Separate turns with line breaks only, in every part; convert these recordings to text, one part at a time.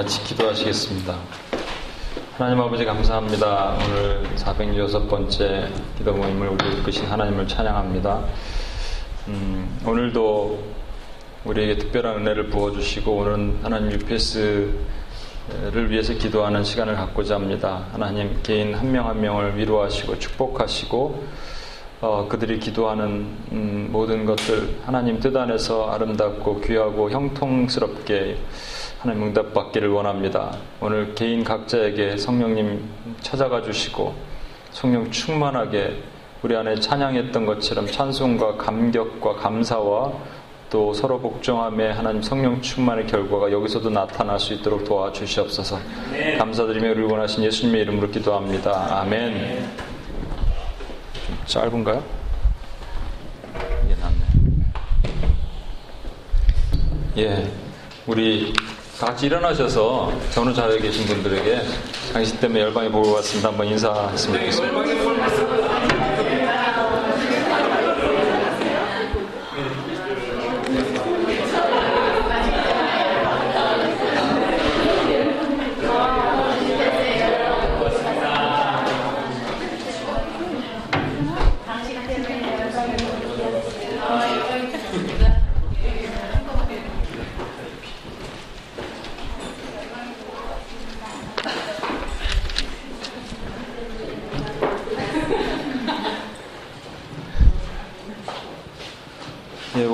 같이 기도하시겠습니다. 하나님 아버지 감사합니다. 오늘 406번째 기도 모임을 우리 이끄신 하나님을 찬양합니다. 음, 오늘도 우리에게 특별한 은혜를 부어주시고 오늘은 하나님 UPS를 위해서 기도하는 시간을 갖고자 합니다. 하나님 개인 한 명한 한 명을 위로하시고 축복하시고 어, 그들이 기도하는 음, 모든 것들 하나님 뜻 안에서 아름답고 귀하고 형통스럽게 하나님 응답받기를 원합니다. 오늘 개인 각자에게 성령님 찾아가 주시고 성령 충만하게 우리 안에 찬양했던 것처럼 찬송과 감격과 감사와 또 서로 복종함에 하나님 성령 충만의 결과가 여기서도 나타날 수 있도록 도와주시옵소서. 네. 감사드리며 우리 원하신 예수님의 이름으로 기도합니다. 아멘. 네. 짧은가요? 이게 낫네. 예, 우리 같이 일어나셔서 전후 자리에 계신 분들에게 당신 때문에 열방에 보고 왔습니다. 한번 인사했으면 좋겠습니다.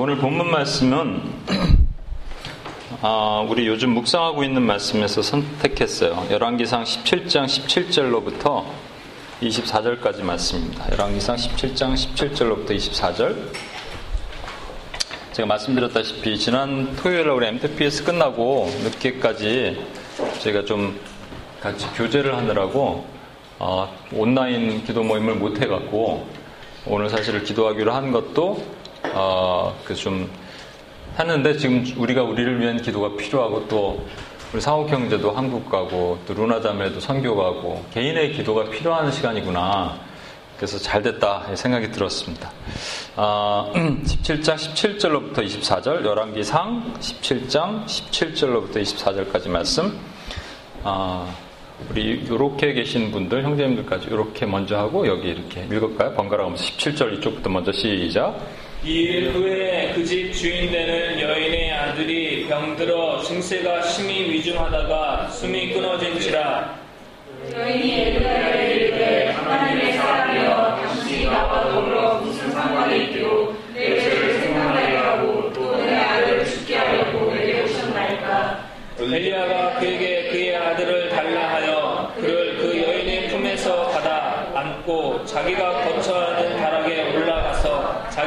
오늘 본문 말씀은 아, 우리 요즘 묵상하고 있는 말씀에서 선택했어요. 열왕기상 17장 17절로부터 24절까지 말씀입니다. 열왕기상 17장 17절로부터 24절. 제가 말씀드렸다시피 지난 토요일에 우리 MTPS 끝나고 늦게까지 제가 좀 같이 교제를 하느라고 어, 온라인 기도 모임을 못 해갖고 오늘 사실 기도하기로 한 것도 어, 그좀 했는데 지금 우리가 우리를 위한 기도가 필요하고 또 우리 사옥 형제도 한국 가고 또 루나 자매도 선교 가고 개인의 기도가 필요한 시간이구나. 그래서 잘 됐다 생각이 들었습니다. 어, 17장 17절로부터 24절, 열왕기상 17장 17절로부터 24절까지 말씀. 어, 우리 이렇게 계신 분들, 형제님들까지 이렇게 먼저 하고 여기 이렇게 읽을까요? 번갈아 가면서 17절 이쪽부터 먼저 시작.
이 일 후에 그 집 주인 되는 여인의 아들이 병들어 증세가 심히 위중하다가 숨이 끊어진지라.
여인이 엘리야에게 이르되 하나님의 사람이여 당신이 나와 더불어 무슨 상관이 있기로 내 죄를 생각하려 하고 또 내 아들을 죽게 하려고 내게 오셨나이까?
엘리야가 그에게 그의 아들을 달라 하여 그를 그 여인의 품에서 받아 안고 자기가 다락에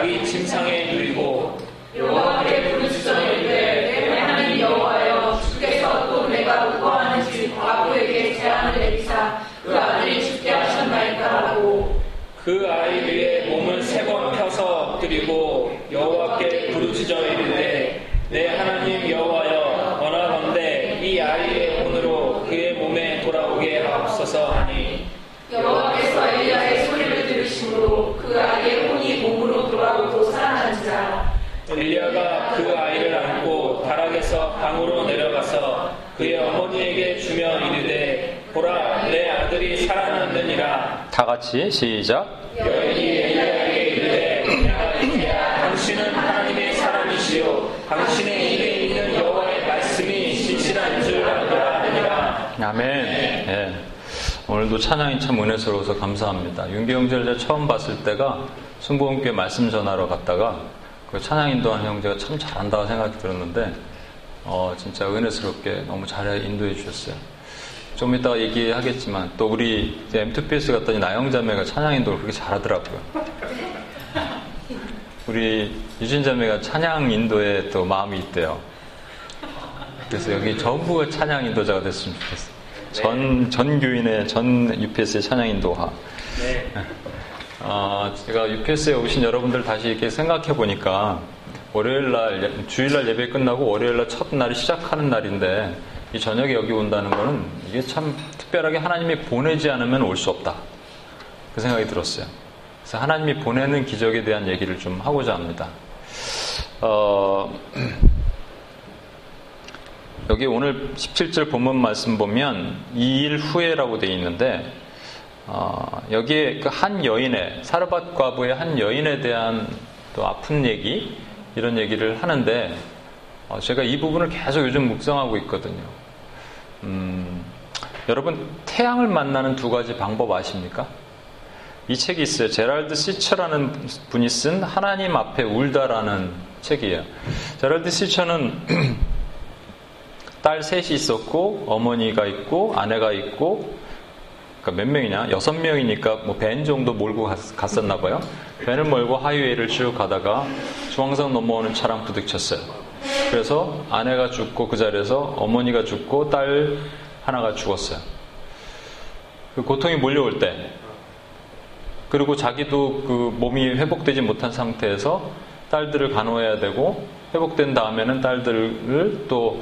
자기 침상에 누리고
여호와께 부르짖었는데 내 하나님 여호와여 주께서 또 내가 구하는 집 아부에게 제안을 내리사 그 아들이 죽게 하셨나이까 하고.
그 아이 위에 몸을 세 번 펴서 엎드리고 여호와께 부르짖어 이르되 내 하나님 여호와여 원하건대 이 아이의 혼으로 그의 몸에 돌아오게 하옵소서 하니
여호와께서 엘리야의 소리를 들으심으로 그 아이의 혼이 몸으로 돌아오고 살아난지라
엘리야가 그 아이를 안고 다락에서 방으로 내려가서 그의 어머니에게 주며 이르되 보라 내 아들이 살아났느니라
다 같이 시작
당신은 하나님의 사람이시요 당신의 입에 있는 여호와의 말씀이 진실한 줄 알라 하니라
아멘 네. 오늘도 찬양이 참 은혜스러워서 감사합니다. 윤기 형제를 처음 봤을 때가 순복음교회 말씀 전하러 갔다가 그 찬양 인도하는 형제가 참 잘한다고 생각이 들었는데 어, 진짜 은혜스럽게 너무 잘 인도해 주셨어요. 좀 이따가 얘기하겠지만 또 우리 M2PS 갔더니 나영 자매가 찬양 인도를 그렇게 잘하더라고요. 우리 유진 자매가 찬양 인도에 또 마음이 있대요. 그래서 여기 전부가 찬양 인도자가 됐으면 좋겠어요. 전, 전 교인의 전 UPS의 찬양 인도화. 네. 어, 제가 UPS에 오신 여러분들 다시 이렇게 생각해 보니까 월요일 날, 주일날 예배 끝나고 월요일 날 첫날이 시작하는 날인데 이 저녁에 여기 온다는 거는 이게 참 특별하게 하나님이 보내지 않으면 올 수 없다. 그 생각이 들었어요. 그래서 하나님이 보내는 기적에 대한 얘기를 좀 하고자 합니다. 어, 여기 오늘 17절 본문 말씀 보면 2일 후에라고 되어 있는데 어, 여기에 그 한 여인의 사르밧 과부의 한 여인에 대한 또 아픈 얘기 이런 얘기를 하는데 어, 제가 이 부분을 계속 요즘 묵상하고 있거든요. 음, 여러분 태양을 만나는 두 가지 방법 아십니까? 이 책이 있어요. 제랄드 시처라는 분이 쓴 하나님 앞에 울다라는 책이에요. 제랄드 시처는 딸 셋이 있었고 어머니가 있고 아내가 있고 그러니까 몇 명이냐? 여섯 명이니까 뭐 밴 정도 몰고 갔, 었나 봐요. 밴을 몰고 하이웨이를 쭉 가다가 중앙선 넘어오는 차랑 부딪혔어요. 그래서 아내가 죽고 그 자리에서 어머니가 죽고 딸 하나가 죽었어요. 그 고통이 몰려올 때 그리고 자기도 그 몸이 회복되지 못한 상태에서 딸들을 간호해야 되고 회복된 다음에는 딸들을 또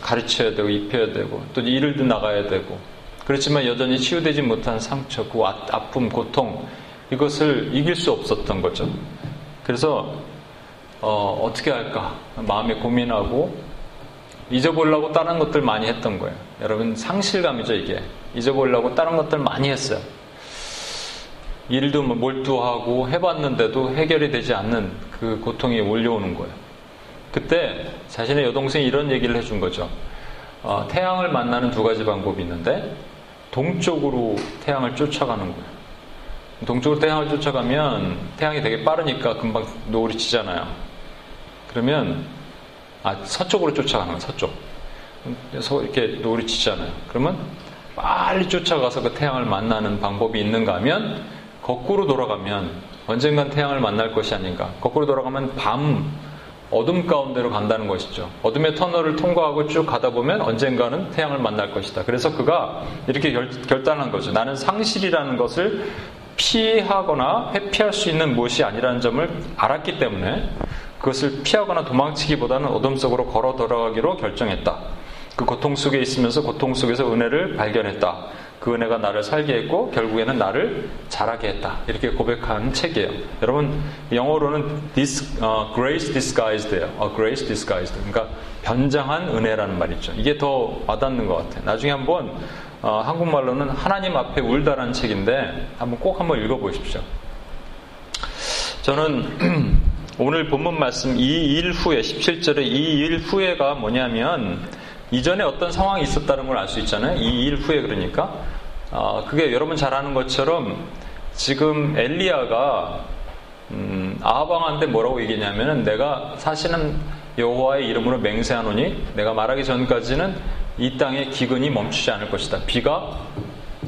가르쳐야 되고 입혀야 되고 또 일을도 나가야 되고 그렇지만 여전히 치유되지 못한 상처, 그 아픔, 고통 이것을 이길 수 없었던 거죠. 그래서 어, 떻게 할까 마음에 고민하고 잊어보려고 다른 것들 많이 했던 거예요. 여러분 상실감이죠 이게 잊어보려고 다른 것들 많이 했어요. 일도 뭐 몰두하고 해봤는데도 해결이 되지 않는 그 고통이 몰려오는 거예요. 그때 자신의 여동생이 이런 얘기를 해준 거죠. 어, 태양을 만나는 두 가지 방법이 있는데 동쪽으로 태양을 쫓아가는 거예요. 동쪽으로 태양을 쫓아가면 태양이 되게 빠르니까 금방 노을이 지잖아요. 그러면 아 서쪽으로 쫓아가는 거예요. 서쪽. 그래서 이렇게 노을이 지잖아요. 그러면 빨리 쫓아가서 그 태양을 만나는 방법이 있는가 하면 거꾸로 돌아가면 언젠간 태양을 만날 것이 아닌가. 거꾸로 돌아가면 밤 어둠 가운데로 간다는 것이죠. 어둠의 터널을 통과하고 쭉 가다 보면 언젠가는 태양을 만날 것이다. 그래서 그가 이렇게 결, 결단한 거죠. 나는 상실이라는 것을 피하거나 회피할 수 있는 무엇이 아니라는 점을 알았기 때문에 그것을 피하거나 도망치기보다는 어둠 속으로 걸어 들어가기로 결정했다. 그 고통 속에 있으면서 고통 속에서 은혜를 발견했다. 그 은혜가 나를 살게 했고 결국에는 나를 자라게 했다. 이렇게 고백한 책이에요. 여러분 영어로는 dis, uh, grace disguised예요. Uh, grace disguised. 그러니까 변장한 은혜라는 말이죠. 이게 더 와닿는 것 같아요. 나중에 한번 어, 한국말로는 하나님 앞에 울다라는 책인데 한번 꼭 한번 읽어보십시오. 저는 오늘 본문 말씀 이 일 후에 17절에 이 일 후에가 뭐냐면 이전에 어떤 상황이 있었다는 걸 알 수 있잖아요. 이 일 후에 그러니까 어, 그게 여러분 잘 아는 것처럼 지금 엘리야가 음, 아하방한테 뭐라고 얘기했냐면은 내가 사실은 여호와의 이름으로 맹세하노니 내가 말하기 전까지는 이 땅의 기근이 멈추지 않을 것이다. 비가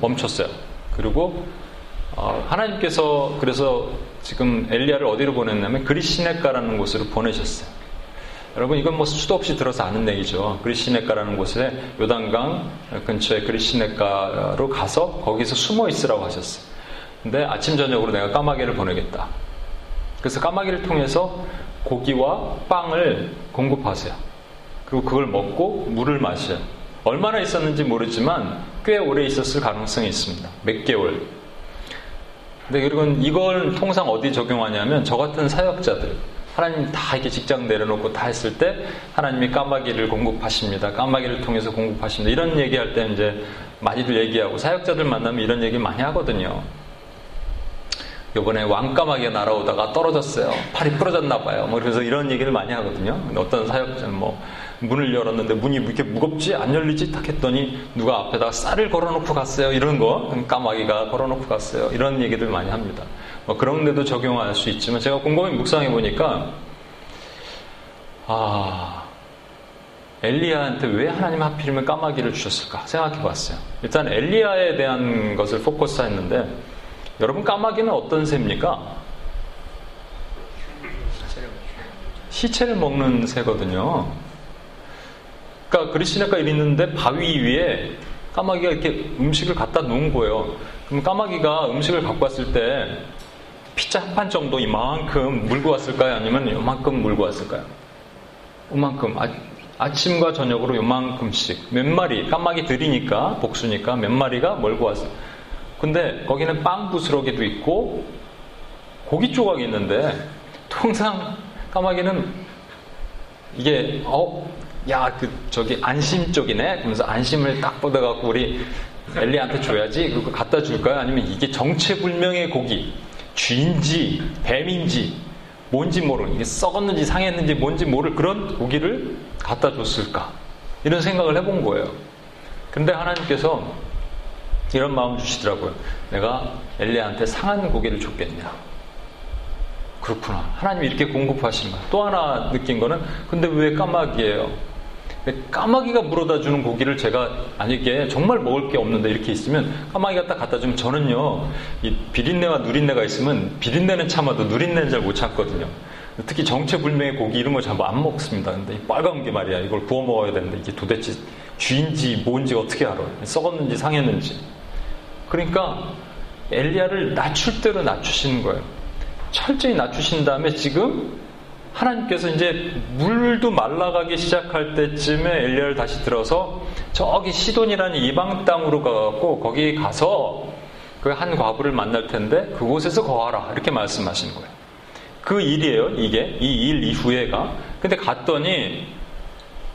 멈췄어요. 그리고 어, 하나님께서 그래서 지금 엘리야를 어디로 보냈냐면 그리시네가라는 곳으로 보내셨어요. 여러분 이건 뭐 수도 없이 들어서 아는 얘기죠. 그리시네가라는 곳에 요단강 근처에 그리시네가로 가서 거기서 숨어 있으라고 하셨어요. 근데 아침 저녁으로 내가 까마귀를 보내겠다. 그래서 까마귀를 통해서 고기와 빵을 공급하세요. 그리고 그걸 먹고 물을 마셔요. 얼마나 있었는지 모르지만 꽤 오래 있었을 가능성이 있습니다. 몇 개월. 근데 그리고 이걸 통상 어디 적용하냐면 저 같은 사역자들 하나님 다 이렇게 직장 내려놓고 다 했을 때 하나님이 까마귀를 공급하십니다. 까마귀를 통해서 공급하십니다. 이런 얘기할 때 이제 많이들 얘기하고 사역자들 만나면 이런 얘기 많이 하거든요. 요번에 왕까마귀가 날아오다가 떨어졌어요. 팔이 부러졌나 봐요. 뭐 그래서 이런 얘기를 많이 하거든요. 어떤 사역자는 뭐 문을 열었는데 문이 이렇게 무겁지 안 열리지 딱 했더니 누가 앞에다가 쌀을 걸어놓고 갔어요. 이런 거 까마귀가 걸어놓고 갔어요. 이런 얘기들 많이 합니다. 뭐 그런 데도 적용할 수 있지만 제가 곰곰이 묵상해 보니까 아 엘리야한테 왜 하나님 하필이면 까마귀를 주셨을까 생각해 봤어요. 일단 엘리야에 대한 것을 포커스했는데 여러분 까마귀는 어떤 새입니까? 시체를 먹는 새거든요. 그러니까 그리시네가 있는데 바위 위에 까마귀가 이렇게 음식을 갖다 놓은 거예요. 그럼 까마귀가 음식을 갖고 왔을 때 피자 한 판 정도 이만큼 물고 왔을까요? 아니면 이만큼 물고 왔을까요? 이만큼. 아, 침과 저녁으로 이만큼씩. 몇 마리, 까마귀 들이니까, 복수니까 몇 마리가 몰고 왔어요. 근데 거기는 빵 부스러기도 있고, 고기 조각이 있는데, 통상 까마귀는 이게, 어, 야, 그, 저기, 안심 쪽이네? 그러면서 안심을 딱 뻗어갖고 우리 엘리한테 줘야지. 그리고 갖다 줄까요? 아니면 이게 정체불명의 고기, 쥐인지, 뱀인지, 뭔지 모르는, 이게 썩었는지 상했는지 뭔지 모를 그런 고기를 갖다 줬을까? 이런 생각을 해본 거예요. 근데 하나님께서 이런 마음 주시더라고요. 내가 엘리한테 상한 고기를 줬겠냐. 그렇구나. 하나님이 이렇게 공급하신 거야. 또 하나 느낀 거는, 근데 왜 까마귀예요? 까마귀가 물어다 주는 고기를 제가 아니게 정말 먹을 게 없는데 이렇게 있으면 까마귀가 딱 갖다 주면 저는요 이 비린내와 누린내가 있으면 비린내는 참아도 누린내는 잘 못 참거든요. 특히 정체불명의 고기 이런 거잘안 먹습니다. 근데 이 빨간 게 말이야 이걸 구워 먹어야 되는데 이게 도대체 쥐인지 뭔지 어떻게 알아요? 썩었는지 상했는지. 그러니까 엘리야를 낮출 대로 낮추시는 거예요. 철저히 낮추신 다음에 지금 하나님께서 이제 물도 말라가기 시작할 때쯤에 엘리야를 다시 들어서 저기 시돈이라는 이방 땅으로 가고 거기 가서 그 한 과부를 만날 텐데 그곳에서 거하라 이렇게 말씀하시는 거예요. 그 일이에요. 이게 이 일 이후에가. 근데 갔더니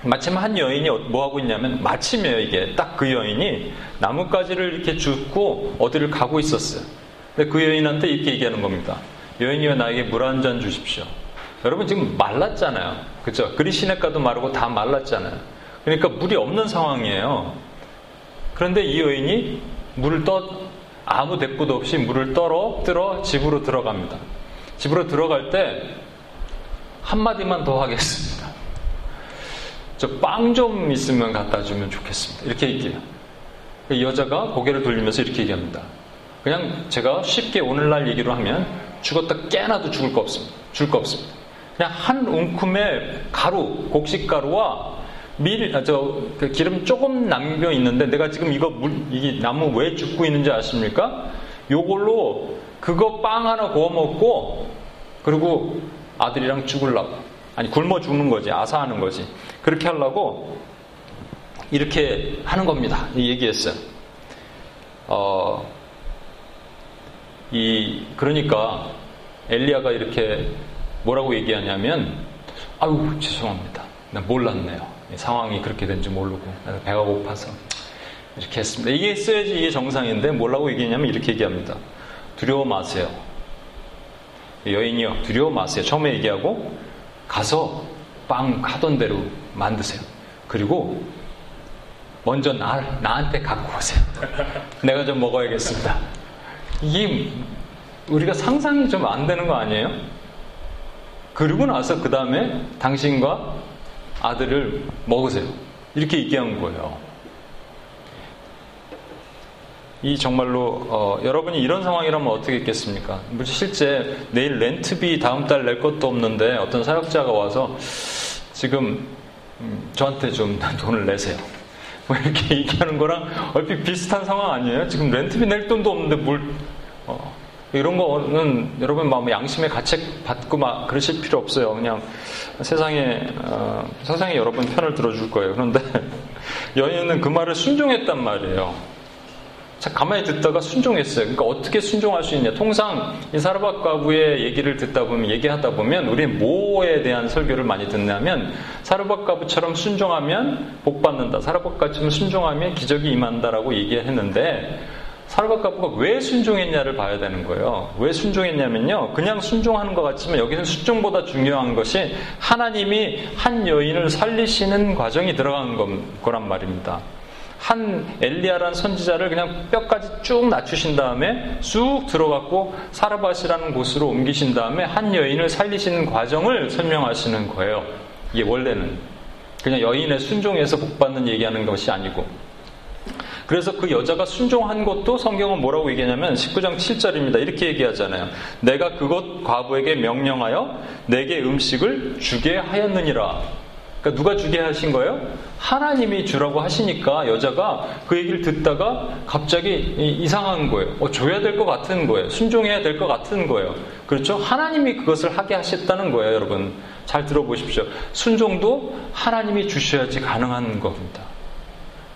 마침 한 여인이 뭐 하고 있냐면 마침이에요. 이게 딱 그 여인이 나뭇가지를 이렇게 줍고 어디를 가고 있었어요. 근데 그 여인한테 이렇게 얘기하는 겁니다. 여인이여 나에게 물 한 잔 주십시오. 여러분 지금 말랐잖아요. 그죠? 그리 시냇가도 마르고 다 말랐잖아요. 그러니까 물이 없는 상황이에요. 그런데 이 여인이 물을 떠 아무 대꾸도 없이 물을 떨어 들어 집으로 들어갑니다. 집으로 들어갈 때 한마디만 더 하겠습니다. 저 빵 좀 있으면 갖다 주면 좋겠습니다. 이렇게 얘기해요. 이 여자가 고개를 돌리면서 이렇게 얘기합니다. 그냥 제가 쉽게 오늘날 얘기로 하면 죽었다 깨나도 죽을 거 없습니다. 줄 거 없습니다. 그냥 한 움큼의 가루, 곡식 가루와 밀, 아, 저, 그 기름 조금 남겨 있는데 내가 지금 이거 물, 이 나무 왜 죽고 있는지 아십니까? 요걸로 그거 빵 하나 구워 먹고 그리고 아들이랑 죽을라고. 아니, 굶어 죽는 거지. 아사하는 거지. 그렇게 하려고 이렇게 하는 겁니다. 얘기했어요. 어, 이, 그러니까 엘리야가 이렇게 뭐라고 얘기하냐면, 아유, 죄송합니다. 나 몰랐네요. 상황이 그렇게 된지 모르고, 배가 고파서. 이렇게 했습니다. 이게 써야지 이게 정상인데, 뭐라고 얘기했냐면 이렇게 얘기합니다. 두려워 마세요. 여인이요, 두려워 마세요. 처음에 얘기하고, 가서 빵 하던 대로 만드세요. 그리고, 먼저 나, 나한테 갖고 오세요. 내가 좀 먹어야겠습니다. 이게 우리가 상상이 좀 안 되는 거 아니에요? 그러고 나서 그 다음에 당신과 아들을 먹으세요. 이렇게 얘기한 거예요. 이 정말로 어, 여러분이 이런 상황이라면 어떻게 했겠습니까? 실제 내일 렌트비 다음 달 낼 것도 없는데 어떤 사역자가 와서 지금 음, 저한테 좀 돈을 내세요. 뭐 이렇게 얘기하는 거랑 얼핏 비슷한 상황 아니에요? 지금 렌트비 낼 돈도 없는데 뭘 어, 이런 거는 여러분 마음 양심의 가책 받고 막 그러실 필요 없어요. 그냥 세상에 어, 세상에 여러분 편을 들어줄 거예요. 그런데 여인은 그 말을 순종했단 말이에요. 자, 가만히 듣다가 순종했어요. 그러니까 어떻게 순종할 수 있냐. 통상 이 사르밧 가부의 얘기를 듣다 보면, 얘기하다 보면, 우리 뭐에 대한 설교를 많이 듣냐면, 사르밧 가부처럼 순종하면 복 받는다. 사르밧 가부처럼 순종하면 기적이 임한다라고 얘기했는데, 사르밧 가부가 왜 순종했냐를 봐야 되는 거예요. 왜 순종했냐면요. 그냥 순종하는 것 같지만 여기는 순종보다 중요한 것이 하나님이 한 여인을 살리시는 과정이 들어간 거란 말입니다. 한 엘리야라는 선지자를 그냥 뼈까지 쭉 낮추신 다음에 쑥 들어갔고 사르밧이라는 곳으로 옮기신 다음에 한 여인을 살리시는 과정을 설명하시는 거예요. 이게 원래는 그냥 여인의 순종에서 복받는 얘기하는 것이 아니고 그래서 그 여자가 순종한 것도 성경은 뭐라고 얘기하냐면 19장 7절입니다. 이렇게 얘기하잖아요. 내가 그곳 과부에게 명령하여 내게 음식을 주게 하였느니라. 그러니까 누가 주게 하신 거예요? 하나님이 주라고 하시니까 여자가 그 얘기를 듣다가 갑자기 이상한 거예요. 어, 줘야 될 것 같은 거예요. 순종해야 될 것 같은 거예요. 그렇죠? 하나님이 그것을 하게 하셨다는 거예요, 여러분. 잘 들어보십시오. 순종도 하나님이 주셔야지 가능한 겁니다.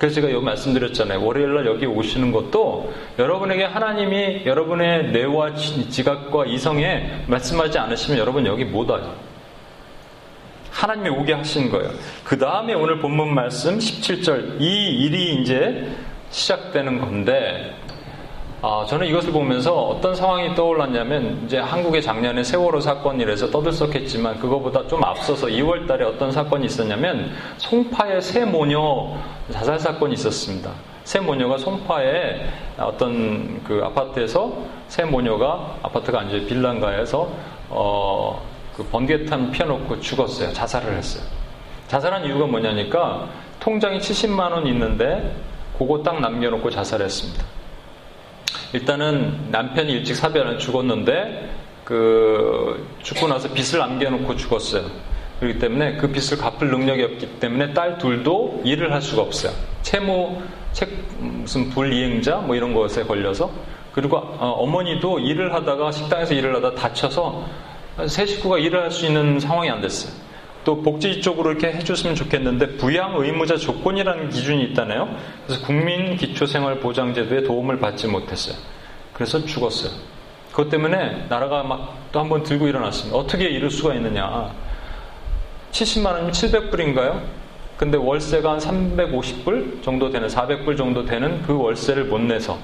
그래서 제가 여기 말씀드렸잖아요. 월요일날 여기 오시는 것도 여러분에게 하나님이 여러분의 뇌와 지각과 이성에 말씀하지 않으시면 여러분 여기 못 와요. 하나님이 오게 하신 거예요. 그 다음에 오늘 본문 말씀 17절 이 일이 이제 시작되는 건데 아, 저는 이것을 보면서 어떤 상황이 떠올랐냐면 이제 한국의 작년에 세월호 사건이라서 떠들썩했지만 그거보다 좀 앞서서 2월 달에 어떤 사건이 있었냐면 송파의 새 모녀 자살 사건이 있었습니다. 새 모녀가 송파에 어떤 그 아파트에서 새 모녀가 아파트가 아니죠 빌란가에서 어, 그 번개탄 피워놓고 죽었어요. 자살을 했어요. 자살한 이유가 뭐냐니까 통장에 70만 원 있는데 그거 딱 남겨놓고 자살했습니다. 일단은 남편이 일찍 사별한 죽었는데 그 죽고 나서 빚을 남겨놓고 죽었어요. 그렇기 때문에 그 빚을 갚을 능력이 없기 때문에 딸 둘도 일을 할 수가 없어요. 채무 책 무슨 불이행자 뭐 이런 것에 걸려서 그리고 어, 머니도 일을 하다가 식당에서 일을 하다 다쳐서 세 식구가 일을 할 수 있는 상황이 안 됐어요. 또 복지 쪽으로 이렇게 해줬으면 좋겠는데 부양 의무자 조건이라는 기준이 있다네요. 그래서 국민 기초생활보장제도에 도움을 받지 못했어요. 그래서 죽었어요. 그것 때문에 나라가 막 또 한번 들고 일어났습니다. 어떻게 이럴 수가 있느냐. 70만 원이면 700불인가요? 근데 월세가 한 350불 정도 되는 400불 정도 되는 그 월세를 못 내서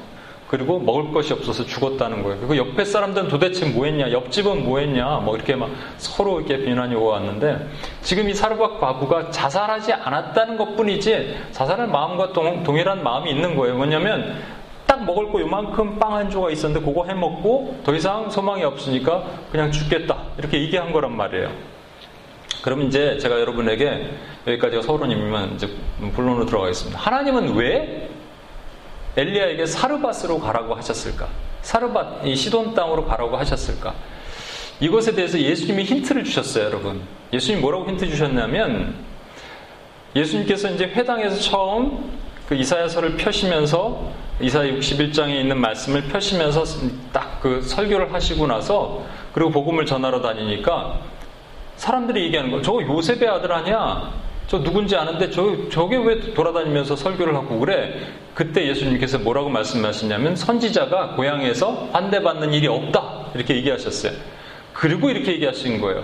그리고 먹을 것이 없어서 죽었다는 거예요. 그리고 옆에 사람들은 도대체 뭐 했냐, 옆집은 뭐 했냐, 뭐 이렇게 막 서로 이렇게 비난이 오고 왔는데 지금 이 사르밧 과부가 자살하지 않았다는 것 뿐이지 자살할 마음과 동, 동일한 마음이 있는 거예요. 뭐냐면 딱 먹을 거 요만큼 빵 한 조각 있었는데 그거 해 먹고 더 이상 소망이 없으니까 그냥 죽겠다. 이렇게 얘기한 거란 말이에요. 그러면 이제 제가 여러분에게 여기까지가 서론이면 이제 본론으로 들어가겠습니다. 하나님은 왜 엘리야에게 사르밧으로 가라고 하셨을까? 사르밧, 이 시돈 땅으로 가라고 하셨을까? 이것에 대해서 예수님이 힌트를 주셨어요, 여러분. 예수님 뭐라고 힌트 주셨냐면, 예수님께서 이제 회당에서 처음 그 이사야서를 펴시면서 이사야 61장에 있는 말씀을 펴시면서 딱 그 설교를 하시고 나서 그리고 복음을 전하러 다니니까 사람들이 얘기하는 거, 저거 요셉의 아들 아니야? 저 누군지 아는데 저, 저게 왜 돌아다니면서 설교를 하고 그래? 그때 예수님께서 뭐라고 말씀하시냐면 선지자가 고향에서 환대받는 일이 없다. 이렇게 얘기하셨어요. 그리고 이렇게 얘기하신 거예요.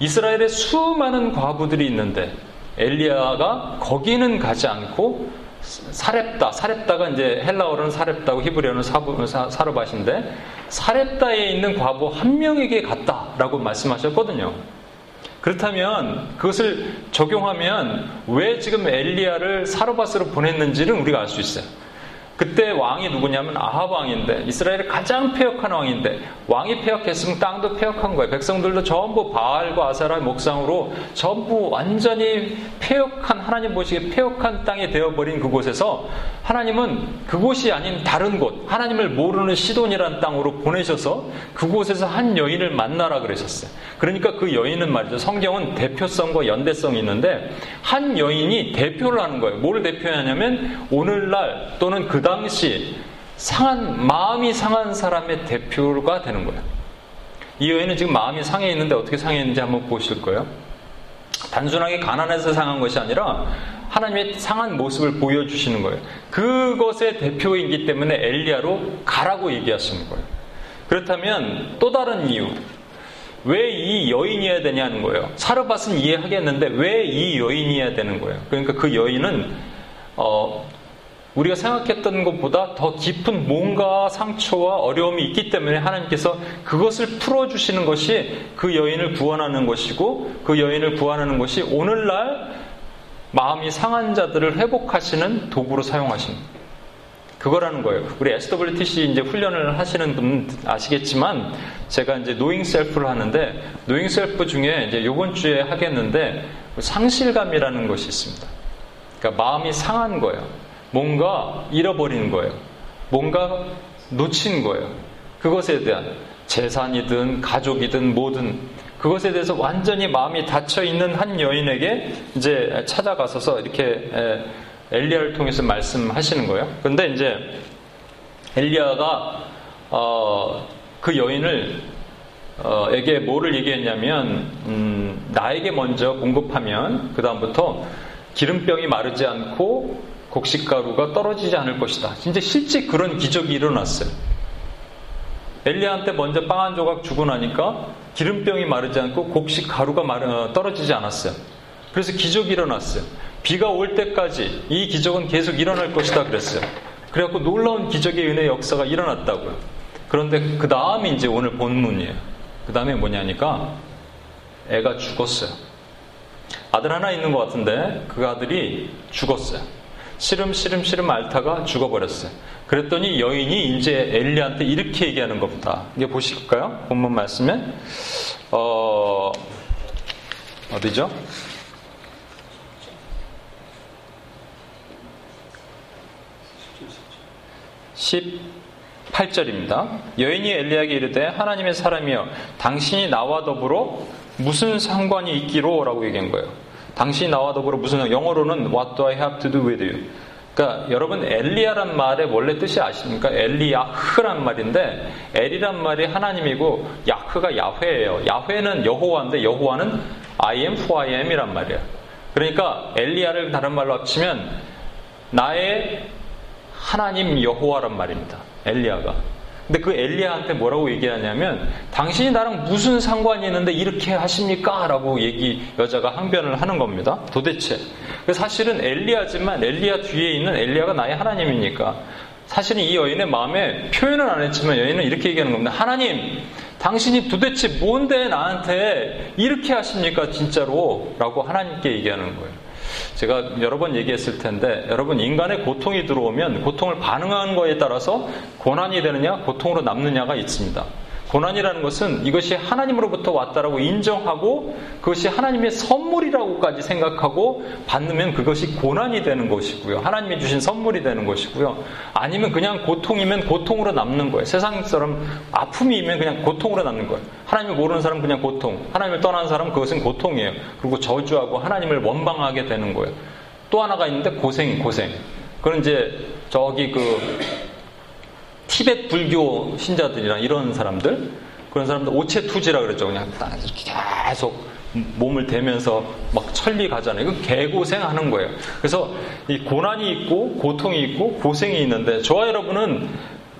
이스라엘에 수많은 과부들이 있는데 엘리야가 거기는 가지 않고 사렙다, 사렙다가 이제 헬라어로는 사렙다고 히브리어는 사르밧인데 사렙다에 있는 과부 한 명에게 갔다라고 말씀하셨거든요. 그렇다면 그것을 적용하면 왜 지금 엘리야를 사르밧으로 보냈는지는 우리가 알 수 있어요. 그때 왕이 누구냐면 아합 왕인데 이스라엘의 가장 폐역한 왕인데 왕이 폐역했으면 땅도 폐역한 거예요. 백성들도 전부 바알과 아사라의 목상으로 전부 완전히 폐역한 하나님 보시기에 폐역한 땅이 되어버린 그곳에서 하나님은 그곳이 아닌 다른 곳 하나님을 모르는 시돈이라는 땅으로 보내셔서 그곳에서 한 여인을 만나라 그러셨어요. 그러니까 그 여인은 말이죠. 성경은 대표성과 연대성이 있는데 한 여인이 대표를 하는 거예요. 뭘 대표하냐면 오늘날 또는 그 당시 상한 마음이 상한 사람의 대표가 되는 거예요. 이 여인은 지금 마음이 상해 있는데 어떻게 상해 있는지 한번 보실 거예요. 단순하게 가난해서 상한 것이 아니라 하나님의 상한 모습을 보여주시는 거예요. 그것의 대표이기 때문에 엘리야로 가라고 얘기하시는 거예요. 그렇다면 또 다른 이유. 왜 이 여인이어야 되냐는 거예요. 사르밧은 이해하겠는데 왜 이 여인이어야 되는 거예요. 그러니까 그 여인은 어, 우리가 생각했던 것보다 더 깊은 뭔가 상처와 어려움이 있기 때문에 하나님께서 그것을 풀어주시는 것이 그 여인을 구원하는 것이고 그 여인을 구원하는 것이 오늘날 마음이 상한 자들을 회복하시는 도구로 사용하신 그거라는 거예요. 우리 SWTC 이제 훈련을 하시는 분 아시겠지만 제가 이제 knowing self를 하는데 knowing self 중에 이제 요번 주에 하겠는데 상실감이라는 것이 있습니다. 그러니까 마음이 상한 거예요. 뭔가 잃어버린 거예요. 뭔가 놓친 거예요. 그것에 대한 재산이든 가족이든 뭐든 그것에 대해서 완전히 마음이 닫혀 있는 한 여인에게 이제 찾아가서서 이렇게 엘리야를 통해서 말씀하시는 거예요. 근데 이제 엘리야가 어, 그 여인을 어, 에게 뭐를 얘기했냐면 음, 나에게 먼저 공급하면 그 다음부터 기름병이 마르지 않고 곡식가루가 떨어지지 않을 것이다. 진짜 실제 그런 기적이 일어났어요. 엘리야한테 먼저 빵 한 조각 주고 나니까 기름병이 마르지 않고 곡식 가루가 마르, 떨어지지 않았어요. 그래서 기적이 일어났어요. 비가 올 때까지 이 기적은 계속 일어날 것이다 그랬어요. 그래갖고 놀라운 기적의 은혜 역사가 일어났다고요. 그런데 그 다음이 이제 오늘 본문이에요. 그 다음에 뭐냐니까 애가 죽었어요. 아들 하나 있는 것 같은데 그 아들이 죽었어요. 시름 시름 시름 앓다가 죽어버렸어요. 그랬더니 여인이 이제 엘리한테 이렇게 얘기하는 겁니다. 이게 보실까요? 본문 말씀에 어 어디죠? 18절입니다. 여인이 엘리야에게 이르되 하나님의 사람이여 당신이 나와 더불어 무슨 상관이 있기로 라고 얘기한 거예요. 당신이 나와 더불어 무슨 영어로는 What do I have to do with you? 그러니까 여러분 엘리야란 말의 원래 뜻이 아십니까? 엘리야흐란 말인데 엘이란 말이 하나님이고 야흐가 야훼예요. 야훼는 여호와인데 여호와는 I am who I am이란 말이에요. 그러니까 엘리야를 다른 말로 합치면 나의 하나님 여호와란 말입니다. 엘리야가. 근데 그 엘리야한테 뭐라고 얘기하냐면 당신이 나랑 무슨 상관이 있는데 이렇게 하십니까? 라고 얘기 여자가 항변을 하는 겁니다. 도대체. 사실은 엘리야지만 엘리야 뒤에 있는 엘리야가 나의 하나님이니까 사실은 이 여인의 마음에 표현은 안 했지만 여인은 이렇게 얘기하는 겁니다. 하나님, 당신이 도대체 뭔데 나한테 이렇게 하십니까? 진짜로? 라고 하나님께 얘기하는 거예요. 제가 여러 번 얘기했을 텐데 여러분 인간의 고통이 들어오면 고통을 반응하는 거에 따라서 고난이 되느냐 고통으로 남느냐가 있습니다. 고난이라는 것은 이것이 하나님으로부터 왔다라고 인정하고 그것이 하나님의 선물이라고까지 생각하고 받으면 그것이 고난이 되는 것이고요. 하나님이 주신 선물이 되는 것이고요. 아니면 그냥 고통이면 고통으로 남는 거예요. 세상처럼 아픔이면 그냥 고통으로 남는 거예요. 하나님을 모르는 사람은 그냥 고통, 하나님을 떠난 사람은 그것은 고통이에요. 그리고 저주하고 하나님을 원방하게 되는 거예요. 또 하나가 있는데 고생, 고생. 그건 이제 저기 그 티벳 불교 신자들이나 이런 사람들 그런 사람들 오체투지라 그랬죠. 그냥 딱 이렇게 계속 몸을 대면서 막 천리 가잖아요. 이건 개고생 하는 거예요. 그래서 이 고난이 있고 고통이 있고 고생이 있는데 저와 여러분은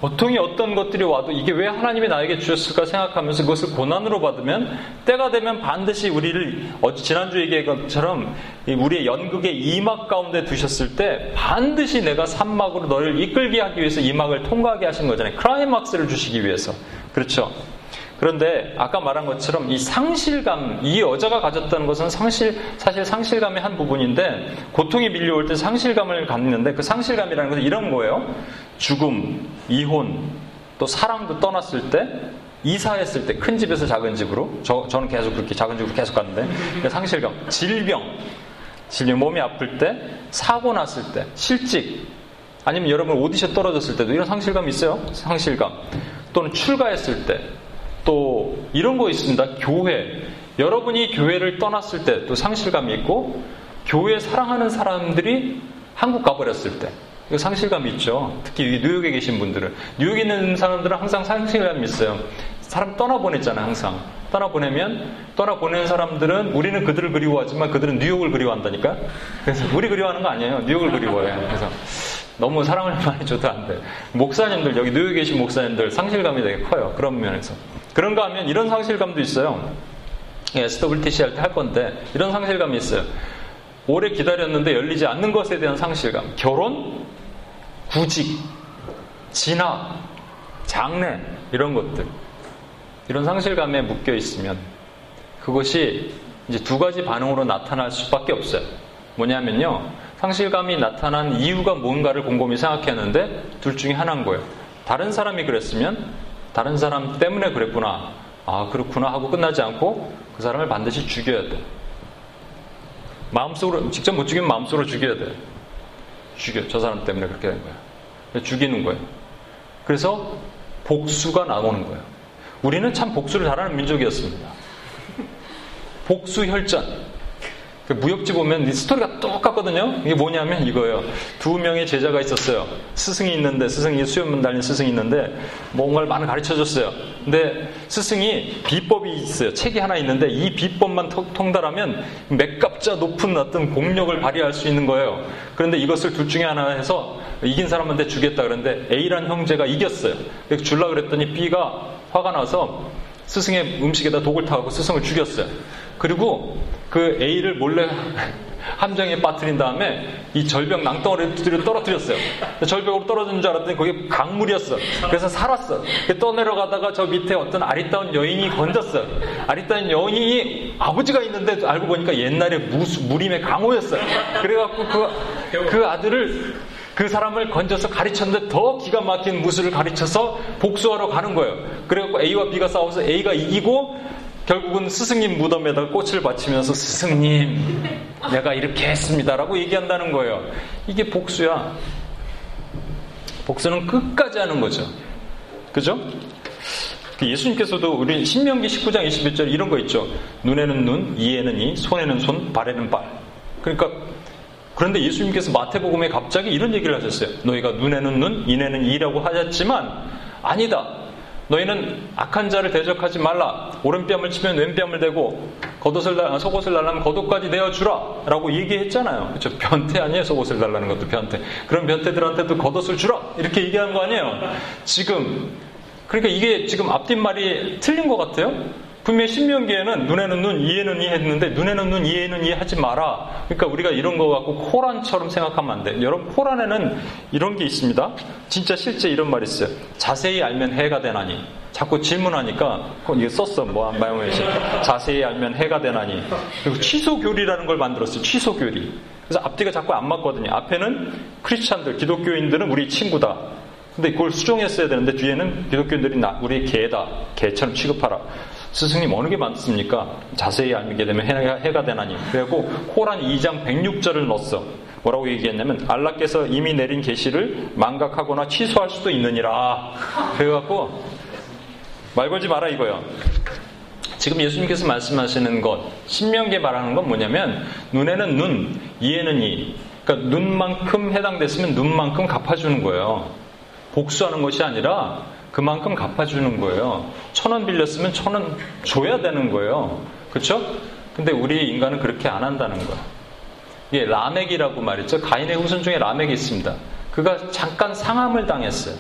고통이 어떤 것들이 와도 이게 왜 하나님이 나에게 주셨을까 생각하면서 그것을 고난으로 받으면 때가 되면 반드시 우리를 어제 지난주 얘기한 것처럼 우리의 연극의 이막 가운데 두셨을 때 반드시 내가 산막으로 너를 이끌게 하기 위해서 이막을 통과하게 하신 거잖아요. 크라이막스를 주시기 위해서. 그렇죠. 그런데 아까 말한 것처럼 이 상실감, 이 여자가 가졌다는 것은 상실, 사실 상실감의 한 부분인데 고통이 밀려올 때 상실감을 갖는데 그 상실감이라는 것은 이런 거예요. 죽음, 이혼, 또 사랑도 떠났을 때 이사했을 때 큰 집에서 작은 집으로? 저, 저는 계속 그렇게 작은 집으로 계속 갔는데. 상실감, 질병, 질병 몸이 아플 때 사고 났을 때 실직. 아니면 여러분 오디션 떨어졌을 때도 이런 상실감이 있어요. 상실감. 또는 출가했을 때. 또 이런 거 있습니다. 교회. 여러분이 교회를 떠났을 때 또 상실감이 있고 교회 사랑하는 사람들이 한국 가버렸을 때 이거 상실감이 있죠. 특히 뉴욕에 계신 분들은 뉴욕에 있는 사람들은 항상 상실감이 있어요. 사람 떠나보냈잖아요. 항상 떠나보내면 떠나보낸 사람들은 우리는 그들을 그리워하지만 그들은 뉴욕을 그리워한다니까. 그래서 우리 그리워하는 거 아니에요. 뉴욕을 그리워해요. 그래서 너무 사랑을 많이 줘도 안 돼. 목사님들 여기 뉴욕에 계신 목사님들 상실감이 되게 커요. 그런 면에서. 그런가 하면 이런 상실감도 있어요. 예, SWTC 할 때 할 건데 이런 상실감이 있어요. 오래 기다렸는데 열리지 않는 것에 대한 상실감. 결혼, 구직, 진학, 장래 이런 것들. 이런 상실감에 묶여 있으면 그것이 이제 두 가지 반응으로 나타날 수밖에 없어요. 뭐냐면요. 상실감이 나타난 이유가 뭔가를 곰곰이 생각했는데 둘 중에 하나인 거예요. 다른 사람이 그랬으면 다른 사람 때문에 그랬구나. 아, 그렇구나 하고 끝나지 않고 그 사람을 반드시 죽여야 돼. 마음속으로, 직접 못 죽이면 마음속으로 죽여야 돼. 죽여. 저 사람 때문에 그렇게 된 거야. 죽이는 거예요. 그래서 복수가 나오는 거예요. 우리는 참 복수를 잘하는 민족이었습니다. 복수 혈전. 그 무협지 보면 스토리가 똑같거든요. 이게 뭐냐면 이거예요. 두 명의 제자가 있었어요. 스승이 있는데 스승이 수염문 달린 스승이 있는데 뭔가를 많이 가르쳐 줬어요. 근데 스승이 비법이 있어요. 책이 하나 있는데 이 비법만 통달하면 맥값자 높은 어떤 공력을 발휘할 수 있는 거예요. 그런데 이것을 둘 중에 하나 해서 이긴 사람한테 주겠다 그랬는데 A란 형제가 이겼어요. 그래서 줄라 그랬더니 B가 화가 나서 스승의 음식에다 독을 타고 스승을 죽였어요. 그리고 그 A를 몰래 함정에 빠뜨린 다음에 이 절벽 낭덩어리를 떨어뜨렸어요. 절벽으로 떨어진 줄 알았더니 거기 강물이었어. 그래서 살았어. 떠내려가다가 저 밑에 어떤 아리따운 여인이 건졌어요. 아리따운 여인이 아버지가 있는데 알고 보니까 옛날에 무수, 무림의 강호였어요. 그래갖고 그, 그 아들을 그 사람을 건져서 가르쳤는데 더 기가 막힌 무술을 가르쳐서 복수하러 가는 거예요. 그래갖고 A와 B가 싸워서 A가 이기고 결국은 스승님 무덤에다 꽃을 바치면서 스승님 내가 이렇게 했습니다라고 얘기한다는 거예요. 이게 복수야. 복수는 끝까지 하는 거죠. 그죠? 그 예수님께서도 우리 신명기 19장 21절 이런 거 있죠. 눈에는 눈, 이에는 이, 손에는 손, 발에는 발. 그러니까 그런데 예수님께서 마태복음에 갑자기 이런 얘기를 하셨어요. 너희가 눈에는 눈, 이에는 이라고 하셨지만 아니다. 너희는 악한 자를 대적하지 말라. 오른뺨을 치면 왼뺨을 대고 겉옷을 달, 속옷을 달라면 겉옷까지 내어주라. 라고 얘기했잖아요. 그렇죠? 변태 아니에요? 속옷을 달라는 것도 변태. 그런 변태들한테도 겉옷을 주라. 이렇게 얘기하는 거 아니에요? 지금. 그러니까 이게 지금 앞뒷말이 틀린 것 같아요? 분명히 신명기에는 눈에는 눈, 이에는 이 했는데 눈에는 눈, 이에는 이 하지 마라. 그러니까 우리가 이런 거 갖고 코란처럼 생각하면 안 돼. 여러분 코란에는 이런 게 있습니다. 진짜 실제 이런 말이 있어요. 자세히 알면 해가 되나니. 자꾸 질문하니까 이게 썼어 뭐 마용에서 자세히 알면 해가 되나니. 그리고 취소교리라는 걸 만들었어요. 취소교리. 그래서 앞뒤가 자꾸 안 맞거든요. 앞에는 크리스찬들, 기독교인들은 우리 친구다. 근데 그걸 수정했어야 되는데 뒤에는 기독교인들이 나, 우리 개다. 개처럼 취급하라. 스승님 어느 게 많습니까? 자세히 알게 되면 해가, 해가 되나니. 그리고 코란 2장 106절을 넣었어. 뭐라고 얘기했냐면 알라께서 이미 내린 계시를 망각하거나 취소할 수도 있느니라. 그래갖고 말 걸지 마라 이거요. 지금 예수님께서 말씀하시는 것, 신명기에 말하는 건 뭐냐면 눈에는 눈, 이에는 이. 그러니까 눈만큼 해당됐으면 눈만큼 갚아주는 거예요. 복수하는 것이 아니라 그만큼 갚아주는 거예요. 천 원 빌렸으면 천 원 줘야 되는 거예요. 그렇죠? 근데 우리 인간은 그렇게 안 한다는 거야. 이게 라멕이라고 말했죠. 가인의 후손 중에 라멕이 있습니다. 그가 잠깐 상함을 당했어요.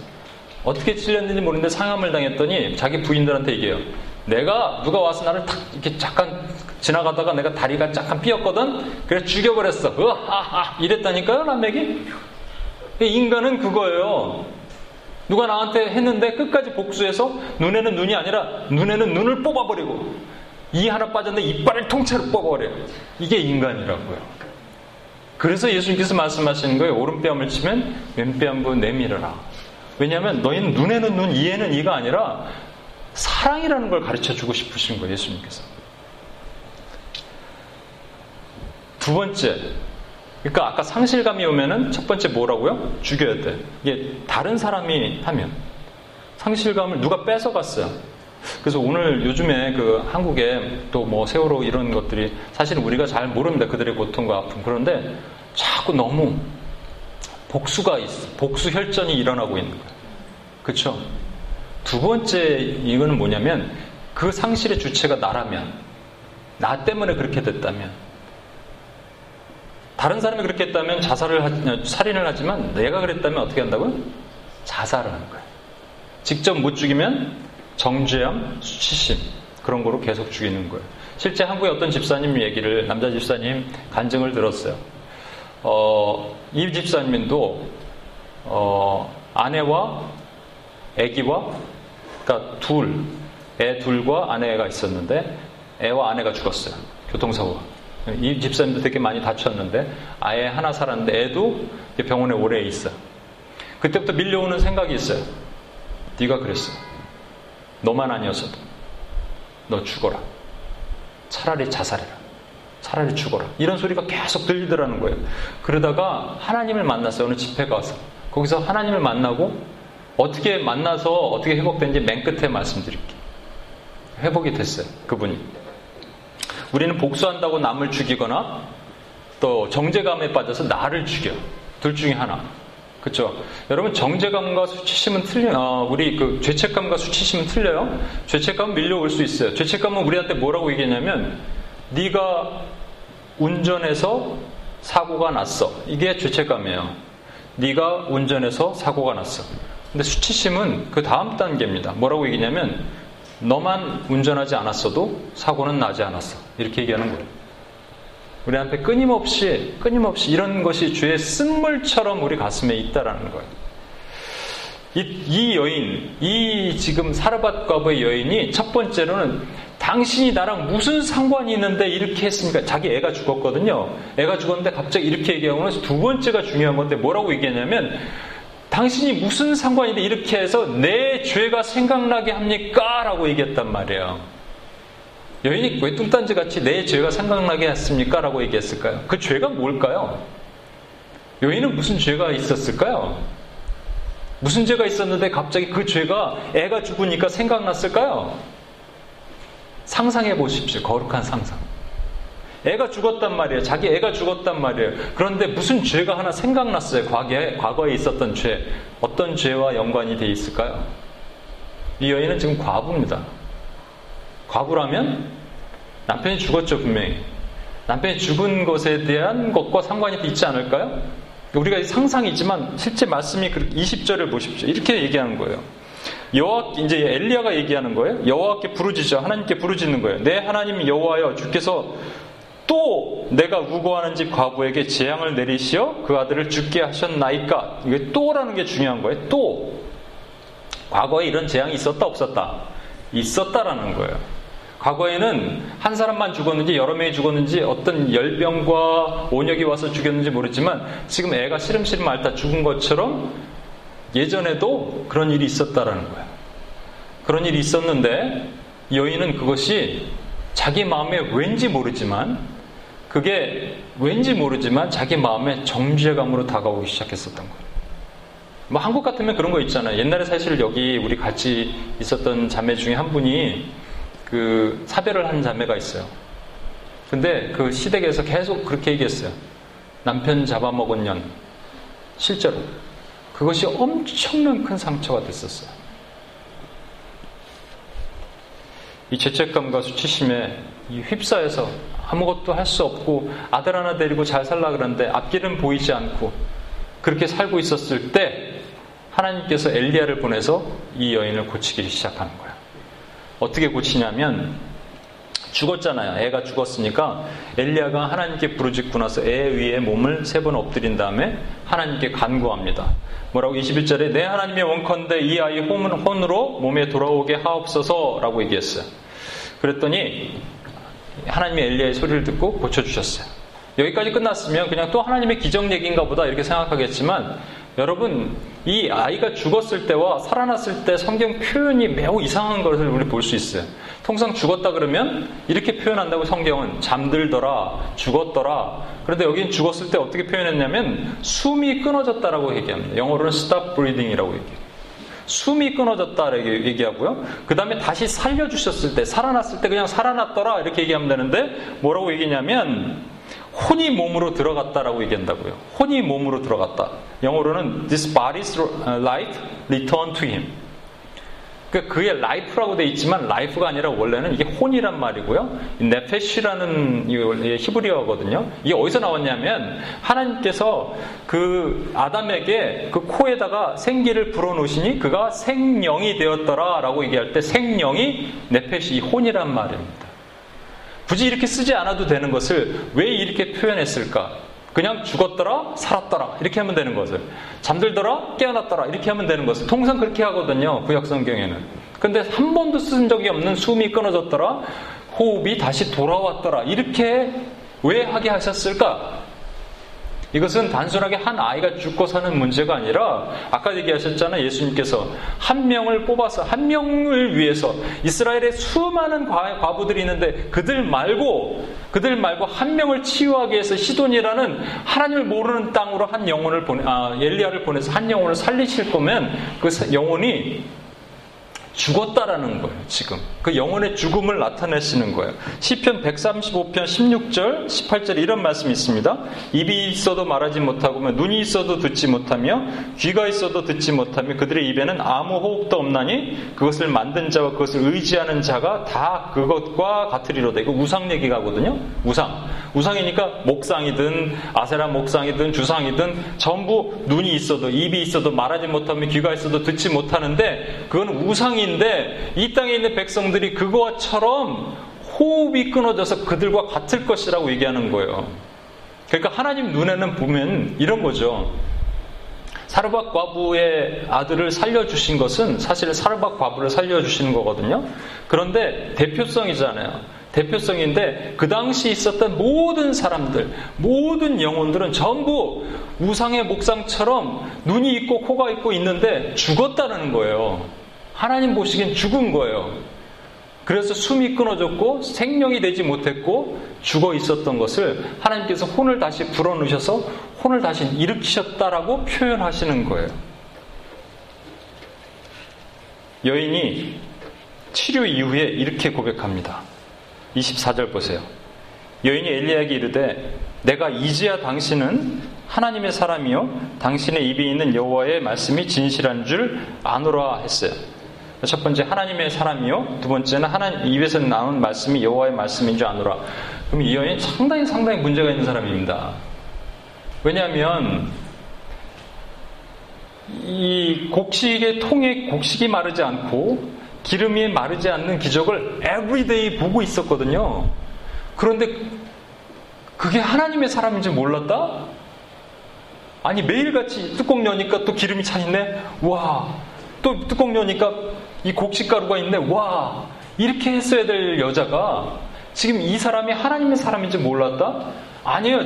어떻게 찔렸는지 모르는데 상함을 당했더니 자기 부인들한테 얘기해요. 내가 누가 와서 나를 탁 이렇게 잠깐 지나가다가 내가 다리가 잠깐 삐었거든. 그래서 죽여버렸어. 으하하 이랬다니까요, 라멕이. 인간은 그거예요. 누가 나한테 했는데 끝까지 복수해서 눈에는 눈이 아니라 눈에는 눈을 뽑아버리고 이 하나 빠졌는데 이빨을 통째로 뽑아버려요. 이게 인간이라고요. 그래서 예수님께서 말씀하시는 거예요. 오른뺨을 치면 왼뺨부 내밀어라. 왜냐하면 너희는 눈에는 눈, 이에는 이가 아니라 사랑이라는 걸 가르쳐 주고 싶으신 거예요. 예수님께서. 두 번째, 그러니까 아까 상실감이 오면은 첫 번째 뭐라고요? 죽여야 돼. 이게 다른 사람이 하면 상실감을 누가 뺏어갔어요. 그래서 오늘 요즘에 그 한국에 또 뭐 세월호 이런 것들이 사실은 우리가 잘 모릅니다. 그들의 고통과 아픔. 그런데 자꾸 너무 복수가 있어. 복수 혈전이 일어나고 있는 거예요. 그렇죠? 두 번째 이거는 뭐냐면 그 상실의 주체가 나라면 나 때문에 그렇게 됐다면 다른 사람이 그렇게 했다면 자살을 하, 살인을 하지만 내가 그랬다면 어떻게 한다고요? 자살을 하는 거예요. 직접 못 죽이면 정죄함, 수치심 그런 거로 계속 죽이는 거예요. 실제 한국의 어떤 집사님 얘기를 남자 집사님 간증을 들었어요. 어, 이 집사님도 어, 아내와 아기와 그러니까 둘, 애 둘과 아내가 있었는데 애와 아내가 죽었어요. 교통사고가. 이 집사님도 되게 많이 다쳤는데 아예 하나 살았는데 애도 병원에 오래 있어. 그때부터 밀려오는 생각이 있어요. 네가 그랬어. 너만 아니었어도 너 죽어라. 차라리 자살해라. 차라리 죽어라. 이런 소리가 계속 들리더라는 거예요. 그러다가 하나님을 만났어요. 어느 집회 가서. 거기서 하나님을 만나고 어떻게 만나서 어떻게 회복된지 맨 끝에 말씀드릴게요. 회복이 됐어요. 그분이. 우리는 복수한다고 남을 죽이거나 또 정제감에 빠져서 나를 죽여. 둘 중에 하나. 그렇죠? 여러분 정제감과 수치심은 틀려. 어, 우리 그 죄책감과 수치심은 틀려요. 죄책감 밀려올 수 있어요. 죄책감은 우리한테 뭐라고 얘기했냐면 네가 운전해서 사고가 났어. 이게 죄책감이에요. 네가 운전해서 사고가 났어. 근데 수치심은 그 다음 단계입니다. 뭐라고 얘기냐면 너만 운전하지 않았어도 사고는 나지 않았어. 이렇게 얘기하는 거예요. 우리 앞에 끊임없이 끊임없이 이런 것이 주의 쓴물처럼 우리 가슴에 있다라는 거예요. 이, 이 여인, 이 지금 사르밧 과부의 여인이 첫 번째로는 당신이 나랑 무슨 상관이 있는데 이렇게 했습니까? 자기 애가 죽었거든요. 애가 죽었는데 갑자기 이렇게 얘기하고는 두 번째가 중요한 건데 뭐라고 얘기하냐면 당신이 무슨 상관인데 이렇게 해서 내 죄가 생각나게 합니까? 라고 얘기했단 말이에요. 여인이 왜 뚱딴지 같이 내 죄가 생각나게 했습니까? 라고 얘기했을까요? 그 죄가 뭘까요? 여인은 무슨 죄가 있었을까요? 무슨 죄가 있었는데 갑자기 그 죄가 애가 죽으니까 생각났을까요? 상상해 보십시오. 거룩한 상상. 애가 죽었단 말이에요. 자기 애가 죽었단 말이에요. 그런데 무슨 죄가 하나 생각났어요. 과거에, 과거에 있었던 죄. 어떤 죄와 연관이 돼 있을까요? 이 여인은 지금 과부입니다. 과부라면 남편이 죽었죠, 분명히. 남편이 죽은 것에 대한 것과 상관이 있지 않을까요? 우리가 상상이지만 실제 말씀이 20절을 보십시오. 이렇게 얘기하는 거예요. 여호와 이제 엘리야가 얘기하는 거예요. 여호와께 부르짖어 하나님께 부르짖는 거예요. 내 하나님 여호와여 주께서 또 내가 우고하는 집 과부에게 재앙을 내리시어 그 아들을 죽게 하셨나이까? 이게 또라는 게 중요한 거예요. 또 과거에 이런 재앙이 있었다 없었다 있었다라는 거예요. 과거에는 한 사람만 죽었는지 여러 명이 죽었는지 어떤 열병과 온역이 와서 죽였는지 모르지만 지금 애가 시름시름 앓다 죽은 것처럼 예전에도 그런 일이 있었다라는 거예요. 그런 일이 있었는데 여인은 그것이 자기 마음에 왠지 모르지만 그게 왠지 모르지만 자기 마음에 정죄감으로 다가오기 시작했었던 거예요. 뭐 한국 같으면 그런 거 있잖아요. 옛날에 사실 여기 우리 같이 있었던 자매 중에 한 분이 그 사별을 한 자매가 있어요. 근데 그 시댁에서 계속 그렇게 얘기했어요. 남편 잡아먹은 년. 실제로. 그것이 엄청난 큰 상처가 됐었어요. 이 죄책감과 수치심에 휩싸여서 아무것도 할 수 없고 아들 하나 데리고 잘 살라 그러는데 앞길은 보이지 않고 그렇게 살고 있었을 때 하나님께서 엘리야를 보내서 이 여인을 고치기 시작하는 거예요. 어떻게 고치냐면 죽었잖아요. 애가 죽었으니까 엘리야가 하나님께 부르짖고 나서 애 위에 몸을 세 번 엎드린 다음에 하나님께 간구합니다. 뭐라고 21절에 내 하나님의 원컨대 이 아이 혼으로 몸에 돌아오게 하옵소서라고 얘기했어요. 그랬더니 하나님의 엘리야의 소리를 듣고 고쳐주셨어요. 여기까지 끝났으면 그냥 또 하나님의 기적 얘기인가 보다 이렇게 생각하겠지만 여러분 이 아이가 죽었을 때와 살아났을 때 성경 표현이 매우 이상한 것을 우리 볼 수 있어요. 통상 죽었다 그러면 이렇게 표현한다고 성경은 잠들더라, 죽었더라. 그런데 여기는 죽었을 때 어떻게 표현했냐면 숨이 끊어졌다라고 얘기합니다. 영어로는 stop breathing이라고 얘기해요. 숨이 끊어졌다라고 얘기하고요. 그 다음에 다시 살려주셨을 때, 살아났을 때 그냥 살아났더라 이렇게 얘기하면 되는데 뭐라고 얘기냐면 혼이 몸으로 들어갔다라고 얘기한다고요. 혼이 몸으로 들어갔다. 영어로는 the boy's life returned to him. 그러니까 그게 life라고 돼 있지만 life가 아니라 원래는 이게 혼이란 말이고요. 네페시라는 히브리어거든요. 이게 어디서 나왔냐면 하나님께서 그 아담에게 그 코에다가 생기를 불어넣으시니 그가 생령이 되었더라라고 얘기할 때 생령이 네페시 혼이란 말입니다. 굳이 이렇게 쓰지 않아도 되는 것을 왜 이렇게 표현했을까? 그냥 죽었더라, 살았더라 이렇게 하면 되는 것을 잠들더라, 깨어났더라 이렇게 하면 되는 것을 통상 그렇게 하거든요. 구약 성경에는. 근데 한 번도 쓴 적이 없는 숨이 끊어졌더라, 호흡이 다시 돌아왔더라 이렇게 왜 하게 하셨을까? 이것은 단순하게 한 아이가 죽고 사는 문제가 아니라 아까 얘기하셨잖아요. 예수님께서 한 명을 뽑아서 한 명을 위해서 이스라엘에 수많은 과부들이 있는데 그들 말고 그들 말고 한 명을 치유하기 위해서 시돈이라는 하나님을 모르는 땅으로 한 영혼을 보내 아, 엘리야를 보내서 한 영혼을 살리실 거면 그 영혼이 죽었다라는 거예요, 지금. 그 영혼의 죽음을 나타내시는 거예요. 시편 135편 16절, 18절 이런 말씀이 있습니다. 입이 있어도 말하지 못하고 눈이 있어도 듣지 못하며 귀가 있어도 듣지 못하며 그들의 입에는 아무 호흡도 없나니 그것을 만든 자와 그것을 의지하는 자가 다 그것과 같으리로다. 이거 우상 얘기가거든요. 우상. 우상이니까 목상이든 아세라 목상이든 주상이든 전부 눈이 있어도 입이 있어도 말하지 못하며 귀가 있어도 듣지 못하는데 그건 우상 인데 이 땅에 있는 백성들이 그거처럼 호흡이 끊어져서 그들과 같을 것이라고 얘기하는 거예요. 그러니까 하나님 눈에는 보면 이런 거죠. 사르밧 과부의 아들을 살려주신 것은 사실 사르밧 과부를 살려주시는 거거든요. 그런데 대표성이잖아요. 대표성인데 그 당시 있었던 모든 사람들, 모든 영혼들은 전부 우상의 목상처럼 눈이 있고 코가 있고 있는데 죽었다는 거예요. 하나님 보시기엔 죽은 거예요. 그래서 숨이 끊어졌고 생명이 되지 못했고 죽어 있었던 것을 하나님께서 혼을 다시 불어넣으셔서 혼을 다시 일으키셨다라고 표현하시는 거예요. 여인이 치료 이후에 이렇게 고백합니다. 24절 보세요. 여인이 엘리야에게 이르되 내가 이제야 당신은 하나님의 사람이요 당신의 입에 있는 여호와의 말씀이 진실한 줄 아노라 했어요. 첫 번째 하나님의 사람이요 두 번째는 하나님 입에서 나온 말씀이 여호와의 말씀인 줄 아노라. 그럼 이 여인 상당히 상당히 문제가 있는 사람입니다. 왜냐하면 이 곡식의 통에 곡식이 마르지 않고 기름이 마르지 않는 기적을 every day 보고 있었거든요. 그런데 그게 하나님의 사람인지 몰랐다? 아니 매일같이 뚜껑 여니까 또 기름이 차 있네? 와. 또 뚜껑 여니까 이 곡식가루가 있네? 와. 이렇게 했어야 될 여자가 지금 이 사람이 하나님의 사람인지 몰랐다? 아니요.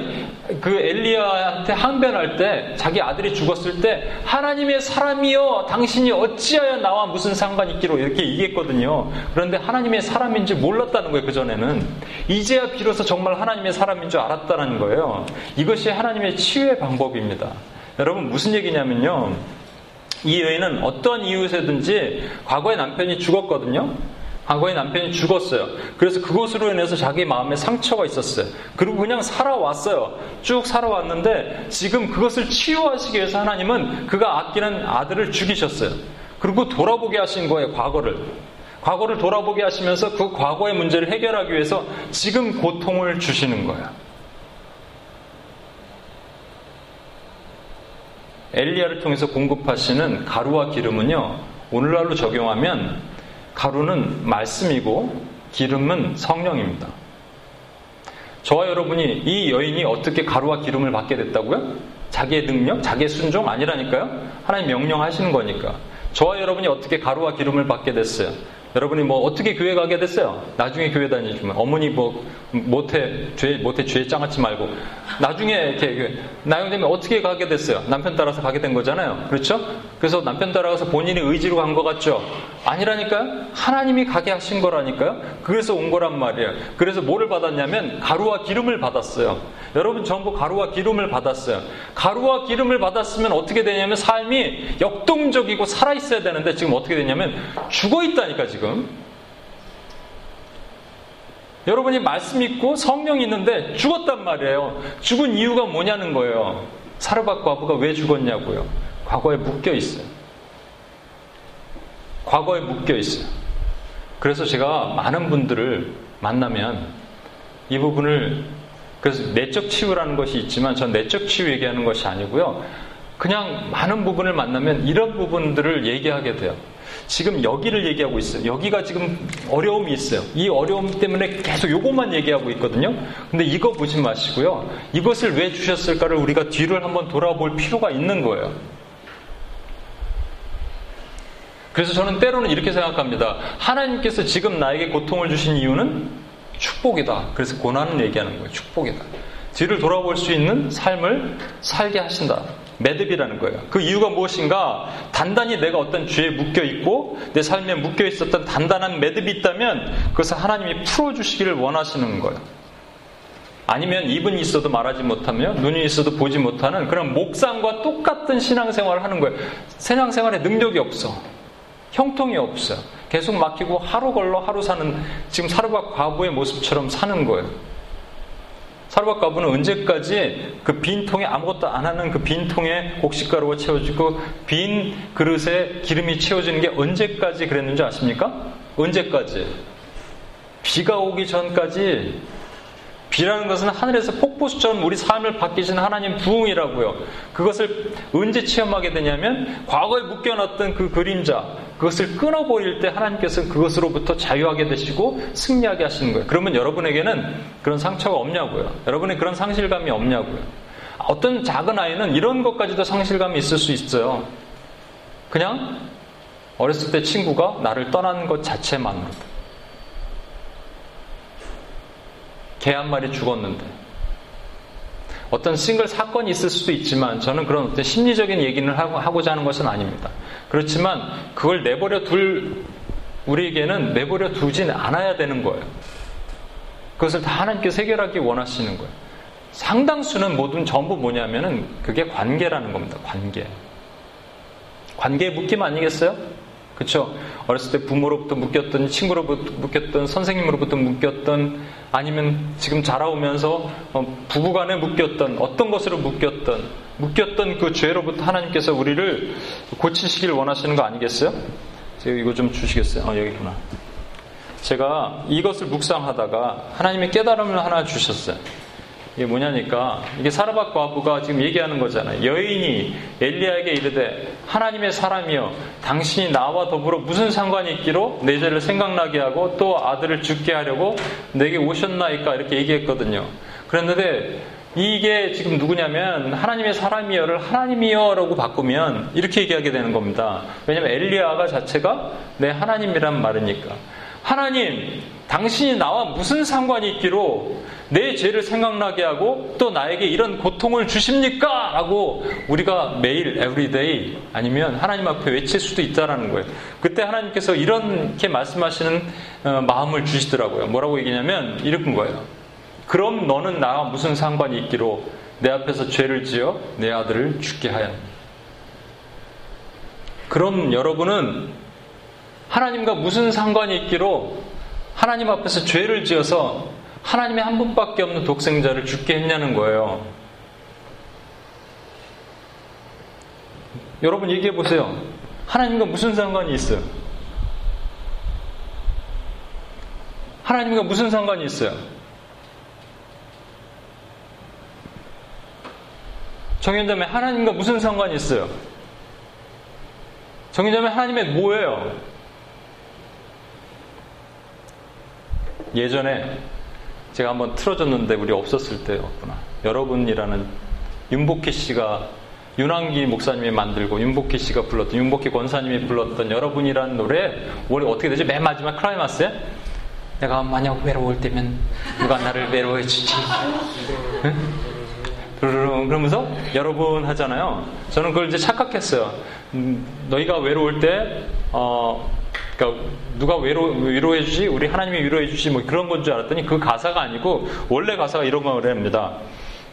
그 엘리야한테 항변할 때 자기 아들이 죽었을 때 하나님의 사람이여 당신이 어찌하여 나와 무슨 상관이 있기로 이렇게 얘기했거든요. 그런데 하나님의 사람인지 몰랐다는 거예요. 그전에는. 이제야 비로소 정말 하나님의 사람인 줄 알았다는 거예요. 이것이 하나님의 치유의 방법입니다. 여러분 무슨 얘기냐면요. 이 여인은 어떤 이유에든지 과거에 남편이 죽었거든요. 과거에 남편이 죽었어요. 그래서 그것으로 인해서 자기 마음에 상처가 있었어요. 그리고 그냥 살아왔어요. 쭉 살아왔는데 지금 그것을 치유하시기 위해서 하나님은 그가 아끼는 아들을 죽이셨어요. 그리고 돌아보게 하신 거예요, 과거를. 과거를 돌아보게 하시면서 그 과거의 문제를 해결하기 위해서 지금 고통을 주시는 거예요. 엘리야를 통해서 공급하시는 가루와 기름은요, 오늘날로 적용하면 가루는 말씀이고 기름은 성령입니다. 저와 여러분이 이 여인이 어떻게 가루와 기름을 받게 됐다고요? 자기의 능력, 자기의 순종 아니라니까요? 하나님 명령하시는 거니까. 저와 여러분이 어떻게 가루와 기름을 받게 됐어요? 여러분이 뭐 어떻게 교회 가게 됐어요? 나중에 교회 다니지만 어머니 뭐 못해 죄 못해 죄 짱하지 말고 나중에 이렇게 그 나영되면 어떻게 가게 됐어요? 남편 따라서 가게 된 거잖아요. 그렇죠? 그래서 남편 따라가서 본인의 의지로 간 것 같죠? 아니라니까요. 하나님이 가게 하신 거라니까요. 그래서 온 거란 말이에요. 그래서 뭐를 받았냐면 가루와 기름을 받았어요. 여러분 전부 가루와 기름을 받았어요. 가루와 기름을 받았으면 어떻게 되냐면 삶이 역동적이고 살아 있어야 되는데 지금 어떻게 되냐면 죽어 있다니까 지금. 지금. 여러분이 말씀 있고 성령이 있는데 죽었단 말이에요. 죽은 이유가 뭐냐는 거예요. 사르밧 과부가 왜 죽었냐고요. 과거에 묶여 있어요. 과거에 묶여 있어요. 그래서 제가 많은 분들을 만나면 이 부분을 그래서 내적 치유라는 것이 있지만 전 내적 치유 얘기하는 것이 아니고요. 그냥 많은 부분을 만나면 이런 부분들을 얘기하게 돼요. 지금 여기를 얘기하고 있어요. 여기가 지금 어려움이 있어요. 이 어려움 때문에 계속 요것만 얘기하고 있거든요. 근데 이거 보지 마시고요. 이것을 왜 주셨을까를 우리가 뒤를 한번 돌아볼 필요가 있는 거예요. 그래서 저는 때로는 이렇게 생각합니다. 하나님께서 지금 나에게 고통을 주신 이유는 축복이다. 그래서 고난을 얘기하는 거예요. 축복이다. 뒤를 돌아볼 수 있는 삶을 살게 하신다. 매듭이라는 거예요. 그 이유가 무엇인가? 단단히 내가 어떤 죄에 묶여 있고 내 삶에 묶여 있었던 단단한 매듭이 있다면 그것을 하나님이 풀어주시기를 원하시는 거예요. 아니면 입은 있어도 말하지 못하며 눈이 있어도 보지 못하는 그런 목상과 똑같은 신앙생활을 하는 거예요. 신앙생활에 능력이 없어. 형통이 없어요. 계속 막히고 하루 걸러 하루 사는 지금 사르밧 과부의 모습처럼 사는 거예요. 사르밧 과부는 언제까지 그 빈 통에 아무것도 안 하는 그 빈 통에 곡식가루가 채워지고 빈 그릇에 기름이 채워지는 게 언제까지 그랬는지 아십니까? 언제까지? 비가 오기 전까지 비라는 것은 하늘에서 폭포수처럼 우리 삶을 바뀌시는 하나님 부흥이라고요. 그것을 언제 체험하게 되냐면 과거에 묶여놨던 그 그림자 그것을 끊어버릴 때 하나님께서 그것으로부터 자유하게 되시고 승리하게 하시는 거예요. 그러면 여러분에게는 그런 상처가 없냐고요. 여러분의 그런 상실감이 없냐고요. 어떤 작은 아이는 이런 것까지도 상실감이 있을 수 있어요. 그냥 어렸을 때 친구가 나를 떠난 것 자체만으로도. 개 한 마리 죽었는데 어떤 싱글 사건이 있을 수도 있지만 저는 그런 어떤 심리적인 얘기를 하고 자 하는 것은 아닙니다. 그렇지만 그걸 내버려 둘 우리에게는 내버려 두진 않아야 되는 거예요. 그것을 다 하나님께서 해결하기 원하시는 거예요. 상당수는 모든 전부 뭐냐면은 그게 관계라는 겁니다. 관계. 관계의 묶임 아니겠어요? 그렇죠? 어렸을 때 부모로부터 묶였던 친구로부터 묶였던 선생님으로부터 묶였던 아니면 지금 자라오면서 어, 부부간에 묶였던 어떤 것으로 묶였던 묶였던 그 죄로부터 하나님께서 우리를 고치시길 원하시는 거 아니겠어요? 제가 이거 좀 주시겠어요? 어, 여기구나. 제가 이것을 묵상하다가 하나님의 깨달음을 하나 주셨어요. 이게 뭐냐니까 이게 사르밧 과부가 지금 얘기하는 거잖아요. 여인이 엘리야에게 이르되 하나님의 사람이여 당신이 나와 더불어 무슨 상관이 있기로 내 죄를 생각나게 하고 또 아들을 죽게 하려고 내게 오셨나이까 이렇게 얘기했거든요. 그랬는데 이게 지금 누구냐면 하나님의 사람이여를 하나님이여라고 바꾸면 이렇게 얘기하게 되는 겁니다. 왜냐하면 엘리야가 자체가 내 하나님이란 말이니까. 하나님, 당신이 나와 무슨 상관이 있기로 내 죄를 생각나게 하고 또 나에게 이런 고통을 주십니까? 라고 우리가 매일, everyday 아니면 하나님 앞에 외칠 수도 있다라는 거예요. 그때 하나님께서 이렇게 말씀하시는 어, 마음을 주시더라고요. 뭐라고 얘기냐면 이런 거예요. 그럼 너는 나와 무슨 상관이 있기로 내 앞에서 죄를 지어 내 아들을 죽게 하였니? 그럼 여러분은 하나님과 무슨 상관이 있기로 하나님 앞에서 죄를 지어서 하나님의 한 분밖에 없는 독생자를 죽게 했냐는 거예요. 여러분 얘기해 보세요. 하나님과 무슨 상관이 있어요? 하나님과 무슨 상관이 있어요? 정현자매 하나님과 무슨 상관이 있어요? 정현자매 하나님의 뭐예요? 예전에 제가 한번 틀어줬는데 우리 없었을 때였구나. 여러분이라는 윤복희 씨가 윤왕기 목사님이 만들고 윤복희 씨가 불렀던 윤복희 권사님이 불렀던 여러분이라는 노래 원래 어떻게 되지? 맨 마지막 클라이마스에 내가 만약 외로울 때면 누가 나를 외로워해 주지? 응? 그러면서 여러분 하잖아요. 저는 그걸 이제 착각했어요. 음, 너희가 외로울 때 어, 그러니까 누가 외로, 위로해 주지? 우리 하나님이 위로해 주지? 뭐 그런 건 줄 알았더니 그 가사가 아니고 원래 가사가 이런 거를 합니다.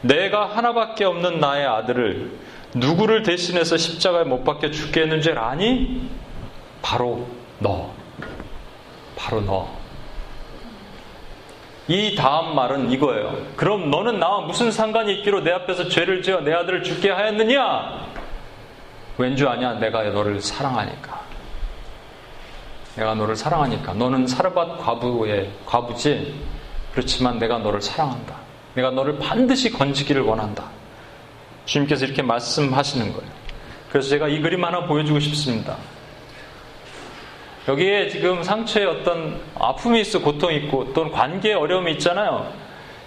내가 하나밖에 없는 나의 아들을 누구를 대신해서 십자가에 못 박혀 죽게 했는 줄 아니? 바로 너. 바로 너. 이 다음 말은 이거예요. 그럼 너는 나와 무슨 상관이 있기로 내 앞에서 죄를 지어 내 아들을 죽게 하였느냐? 왠 줄 아냐? 내가 너를 사랑하니까. 내가 너를 사랑하니까. 너는 사르밧 과부의 과부지. 그렇지만 내가 너를 사랑한다. 내가 너를 반드시 건지기를 원한다. 주님께서 이렇게 말씀하시는 거예요. 그래서 제가 이 그림 하나 보여주고 싶습니다. 여기에 지금 상처에 어떤 아픔이 있어 고통이 있고 또는 관계에 어려움이 있잖아요.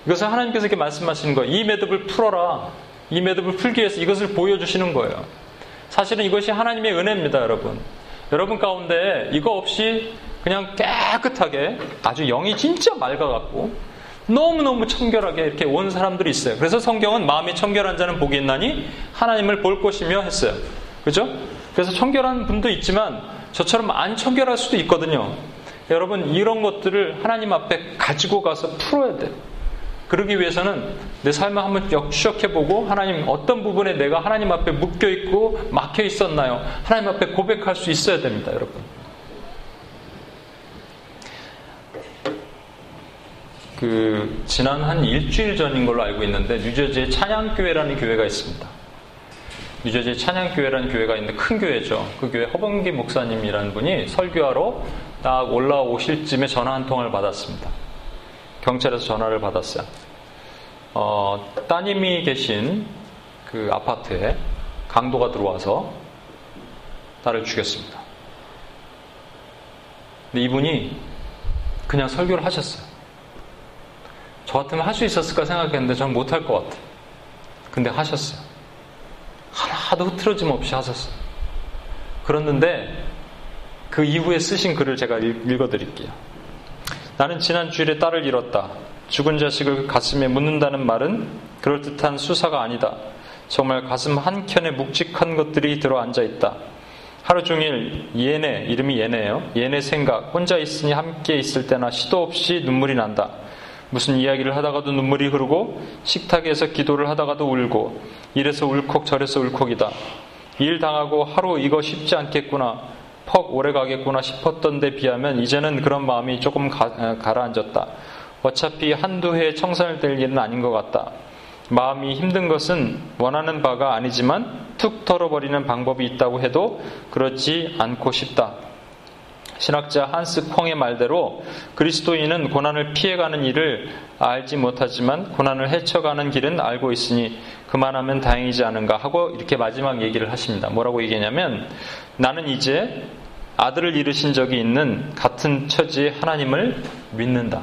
이것을 하나님께서 이렇게 말씀하시는 거예요. 이 매듭을 풀어라. 이 매듭을 풀기 위해서 이것을 보여주시는 거예요. 사실은 이것이 하나님의 은혜입니다, 여러분. 여러분 가운데 이거 없이 그냥 깨끗하게 아주 영이 진짜 맑아갖고 너무너무 청결하게 이렇게 온 사람들이 있어요. 그래서 성경은 마음이 청결한 자는 복이 있나니 하나님을 볼 것이며 했어요. 그죠? 그래서 청결한 분도 있지만 저처럼 안 청결할 수도 있거든요. 여러분 이런 것들을 하나님 앞에 가지고 가서 풀어야 돼요. 그러기 위해서는 내 삶을 한번 역추적해보고 하나님 어떤 부분에 내가 하나님 앞에 묶여 있고 막혀 있었나요? 하나님 앞에 고백할 수 있어야 됩니다, 여러분. 그 지난 한 일주일 전인 걸로 알고 있는데 뉴저지에 찬양교회라는 교회가 있습니다. 뉴저지 찬양교회라는 교회가 있는데 큰 교회죠. 그 교회 허범기 목사님이라는 분이 설교하러 딱 올라오실 쯤에 전화 한 통을 받았습니다. 경찰에서 전화를 받았어요. 어, 따님이 계신 그 아파트에 강도가 들어와서 딸을 죽였습니다. 근데 이분이 그냥 설교를 하셨어요. 저 같으면 할 수 있었을까 생각했는데 저는 못할 것 같아요. 근데 하셨어요. 하나도 흐트러짐 없이 하셨어요. 그랬는데 그 이후에 쓰신 글을 제가 읽어드릴게요. 나는 지난 주일에 딸을 잃었다. 죽은 자식을 가슴에 묻는다는 말은 그럴듯한 수사가 아니다. 정말 가슴 한켠에 묵직한 것들이 들어 앉아 있다. 하루 종일 얘네, 이름이 얘네예요. 얘네 생각, 혼자 있으니 함께 있을 때나 시도 없이 눈물이 난다. 무슨 이야기를 하다가도 눈물이 흐르고 식탁에서 기도를 하다가도 울고 이래서 울컥 저래서 울컥이다. 일 당하고 하루 이거 쉽지 않겠구나. 퍽 오래 가겠구나 싶었던 데 비하면 이제는 그런 마음이 조금 가, 라앉았다 어차피 한두 해 청산을 될 일은 아닌 것 같다. 마음이 힘든 것은 원하는 바가 아니지만 툭 털어버리는 방법이 있다고 해도 그렇지 않고 싶다. 신학자 한스 콩의 말대로 그리스도인은 고난을 피해가는 일을 알지 못하지만 고난을 헤쳐가는 길은 알고 있으니 그만하면 다행이지 않은가 하고 이렇게 마지막 얘기를 하십니다. 뭐라고 얘기냐면 나는 이제 아들을 잃으신 적이 있는 같은 처지의 하나님을 믿는다.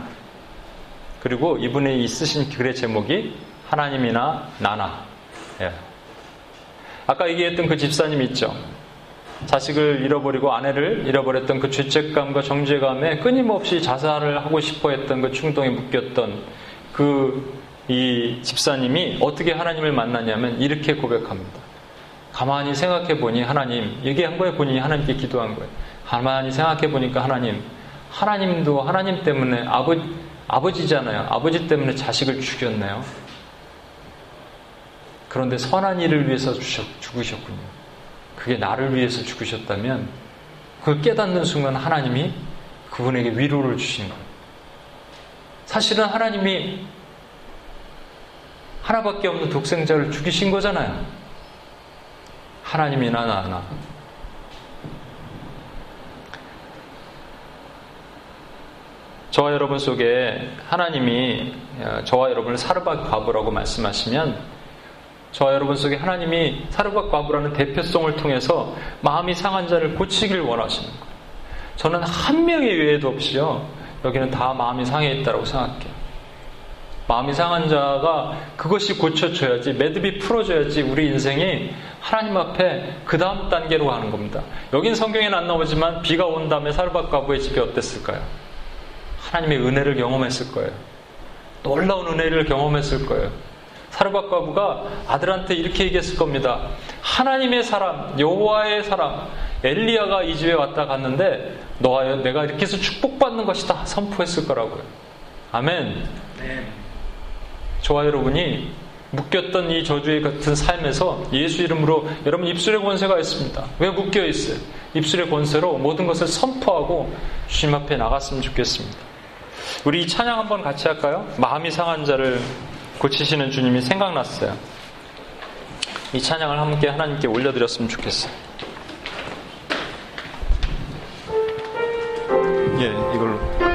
그리고 이분의 쓰신 글의 제목이 하나님이나 나나. 예. 아까 얘기했던 그 집사님 있죠. 자식을 잃어버리고 아내를 잃어버렸던 그 죄책감과 정죄감에 끊임없이 자살을 하고 싶어 했던 그 충동에 묶였던 그 이 집사님이 어떻게 하나님을 만나냐면 이렇게 고백합니다. 가만히 생각해 보니 하나님, 얘기한 거에 보니 하나님께 기도한 거예요. 가만히 생각해 보니까 하나님, 하나님도 하나님 때문에 아버, 아버지잖아요. 아버지 때문에 자식을 죽였나요? 그런데 선한 일을 위해서 죽으셨군요. 그게 나를 위해서 죽으셨다면 그 깨닫는 순간 하나님이 그분에게 위로를 주신 거예요. 사실은 하나님이 하나밖에 없는 독생자를 죽이신 거잖아요. 하나님이나 나나. 저와 여러분 속에 하나님이 어, 저와 여러분을 사르밧 과부라고 말씀하시면 저와 여러분 속에 하나님이 사르밧 과부라는 대표성을 통해서 마음이 상한 자를 고치기를 원하시는 거예요. 저는 한 명의 예외도 없이요. 여기는 다 마음이 상해 있다고 생각해요. 마음이 상한 자가 그것이 고쳐져야지, 매듭이 풀어져야지 우리 인생이 하나님 앞에 그 다음 단계로 가는 겁니다. 여긴 성경에는 안 나오지만 비가 온 다음에 사르밧 과부의 집이 어땠을까요? 하나님의 은혜를 경험했을 거예요. 놀라운 은혜를 경험했을 거예요. 사르밧 과부가 아들한테 이렇게 얘기했을 겁니다. 하나님의 사람, 여호와의 사람, 엘리야가 이 집에 왔다 갔는데 너와 내가 이렇게 해서 축복받는 것이다 선포했을 거라고요. 아멘. 네. 저와 여러분이 묶였던 이 저주의 같은 삶에서 예수 이름으로 여러분 입술의 권세가 있습니다. 왜 묶여 있어요? 입술의 권세로 모든 것을 선포하고 주님 앞에 나갔으면 좋겠습니다. 우리 찬양 한번 같이 할까요? 마음이 상한 자를 고치시는 주님이 생각났어요. 이 찬양을 함께 하나님께 올려드렸으면 좋겠어요. 예, 이걸로.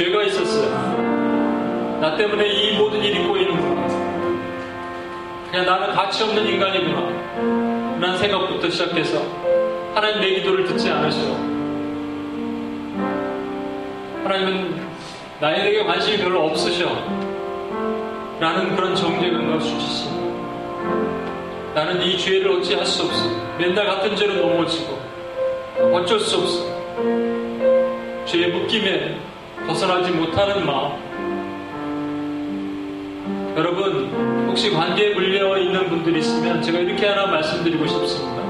죄가 있었어요. 나 때문에 이 모든 일이 꼬이는구나. 그냥 나는 가치 없는 인간이구나. 라는 생각부터 시작해서 하나님 내 기도를 듣지 않으시오. 하나님은 나에게 관심이 별로 없으셔. 라는 그런 정죄감과 수치심. 나는 이 죄를 어찌 할 수 없어. 맨날 같은 죄로 넘어지고 어쩔 수 없어. 죄의 묶임에 벗어나지 못하는 마음. 여러분, 혹시 관계에 물려 있는 분들이 있으면 제가 이렇게 하나 말씀드리고 싶습니다.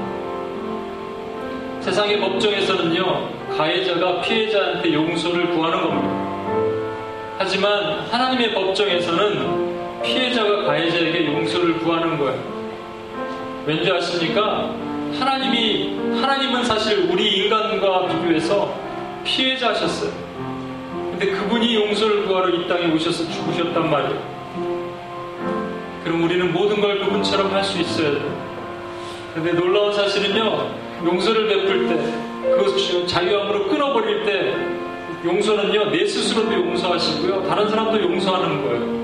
세상의 법정에서는요, 가해자가 피해자한테 용서를 구하는 겁니다. 하지만 하나님의 법정에서는 피해자가 가해자에게 용서를 구하는 거예요. 왠지 아십니까? 하나님이, 하나님은 사실 우리 인간과 비교해서 피해자셨어요. 근데 그분이 용서를 구하러 이 땅에 오셔서 죽으셨단 말이에요. 그럼 우리는 모든 걸 그분처럼 할 수 있어야 돼요. 근데 놀라운 사실은요, 용서를 베풀 때, 그 자유함으로 끊어버릴 때, 용서는요, 내 스스로도 용서하시고요, 다른 사람도 용서하는 거예요.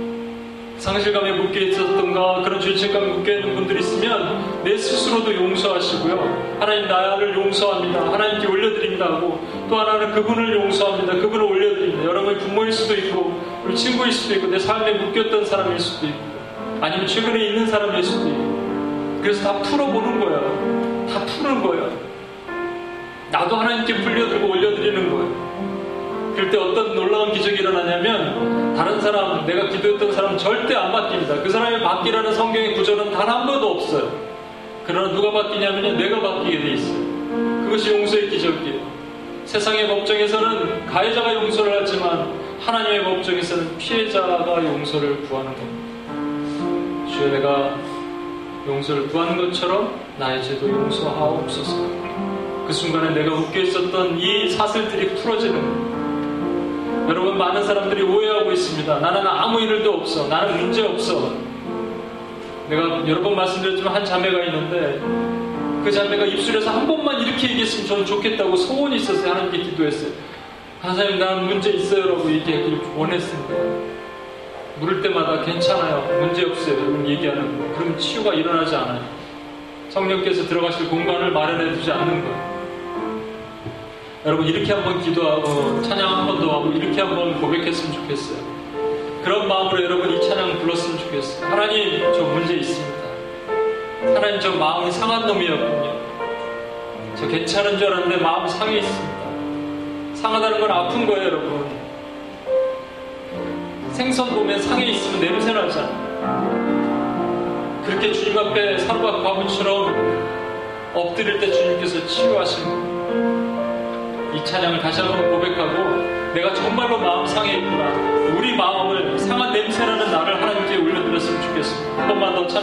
상실감에 묶여 있었던가, 그런 죄책감에 묶여 있는 분들이 있으면, 내 스스로도 용서하시고요, 하나님 나를 용서합니다. 하나님께 올려드립니다 하고, 또 하나는 그분을 용서합니다. 그분을 올려드립니다. 여러분이 부모일 수도 있고, 우리 친구일 수도 있고, 내 삶에 묶였던 사람일 수도 있고, 아니면 최근에 있는 사람일 수도 있고 그래서 다 풀어보는 거예요 다 푸는 거예요 나도 하나님께 불려들고 올려드리는 거예요 그럴 때 어떤 놀라운 기적이 일어나냐면 다른 사람 내가 기도했던 사람 절대 안 바뀝니다. 그 사람이 바뀌라는 성경의 구절은 단 한 번도 없어요. 그러나 누가 바뀌냐면 내가 바뀌게 돼 있어요. 그것이 용서의 기적이에요. 세상의 법정에서는 가해자가 용서를 하지만 하나님의 법정에서는 피해자가 용서를 구하는 겁니다. 주여 내가 용서를 구하는 것처럼 나의 죄도 용서하옵소서. 그 순간에 내가 묶여 있었던 이 사슬들이 풀어지는. 여러분 많은 사람들이 오해하고 있습니다. 나는 아무 일도 없어. 나는 문제 없어. 내가 여러 번 말씀드렸지만 한 자매가 있는데 그 자매가 입술에서 한 번만 이렇게 얘기했으면 저는 좋겠다고 소원이 있었어요. 하나님께 기도했어요. 하나님 나는 문제 있어요라고 얘기하기를 원했습니다. 물을 때마다 괜찮아요. 문제 없어요. 여러분 얘기하는 거. 그럼 치유가 일어나지 않아요. 성령께서 들어가실 공간을 마련해 두지 않는 거예요. 여러분 이렇게 한번 기도하고 찬양 한 번 더 하고 이렇게 한번 고백했으면 좋겠어요. 그런 마음으로 여러분 이 찬양 불렀으면 좋겠어요. 하나님 저 문제 있습니다. 하나님 저 마음이 상한 놈이었군요. 저 괜찮은 줄 알았는데 마음 상해 있습니다. 상하다는 건 아픈 거예요, 여러분. 생선 보면 상해 있으면 냄새 나잖아. 그렇게 주님 앞에 사르밧 과부처럼 엎드릴 때 주님께서 치유하신 이 찬양을 다시 한번 고백하고 내가 정말로 마음 상해 있구나. 우리 마음을 상한 냄새나는 나를 하나님께 올려드렸으면 좋겠습니다. 한 번만 더 찬양.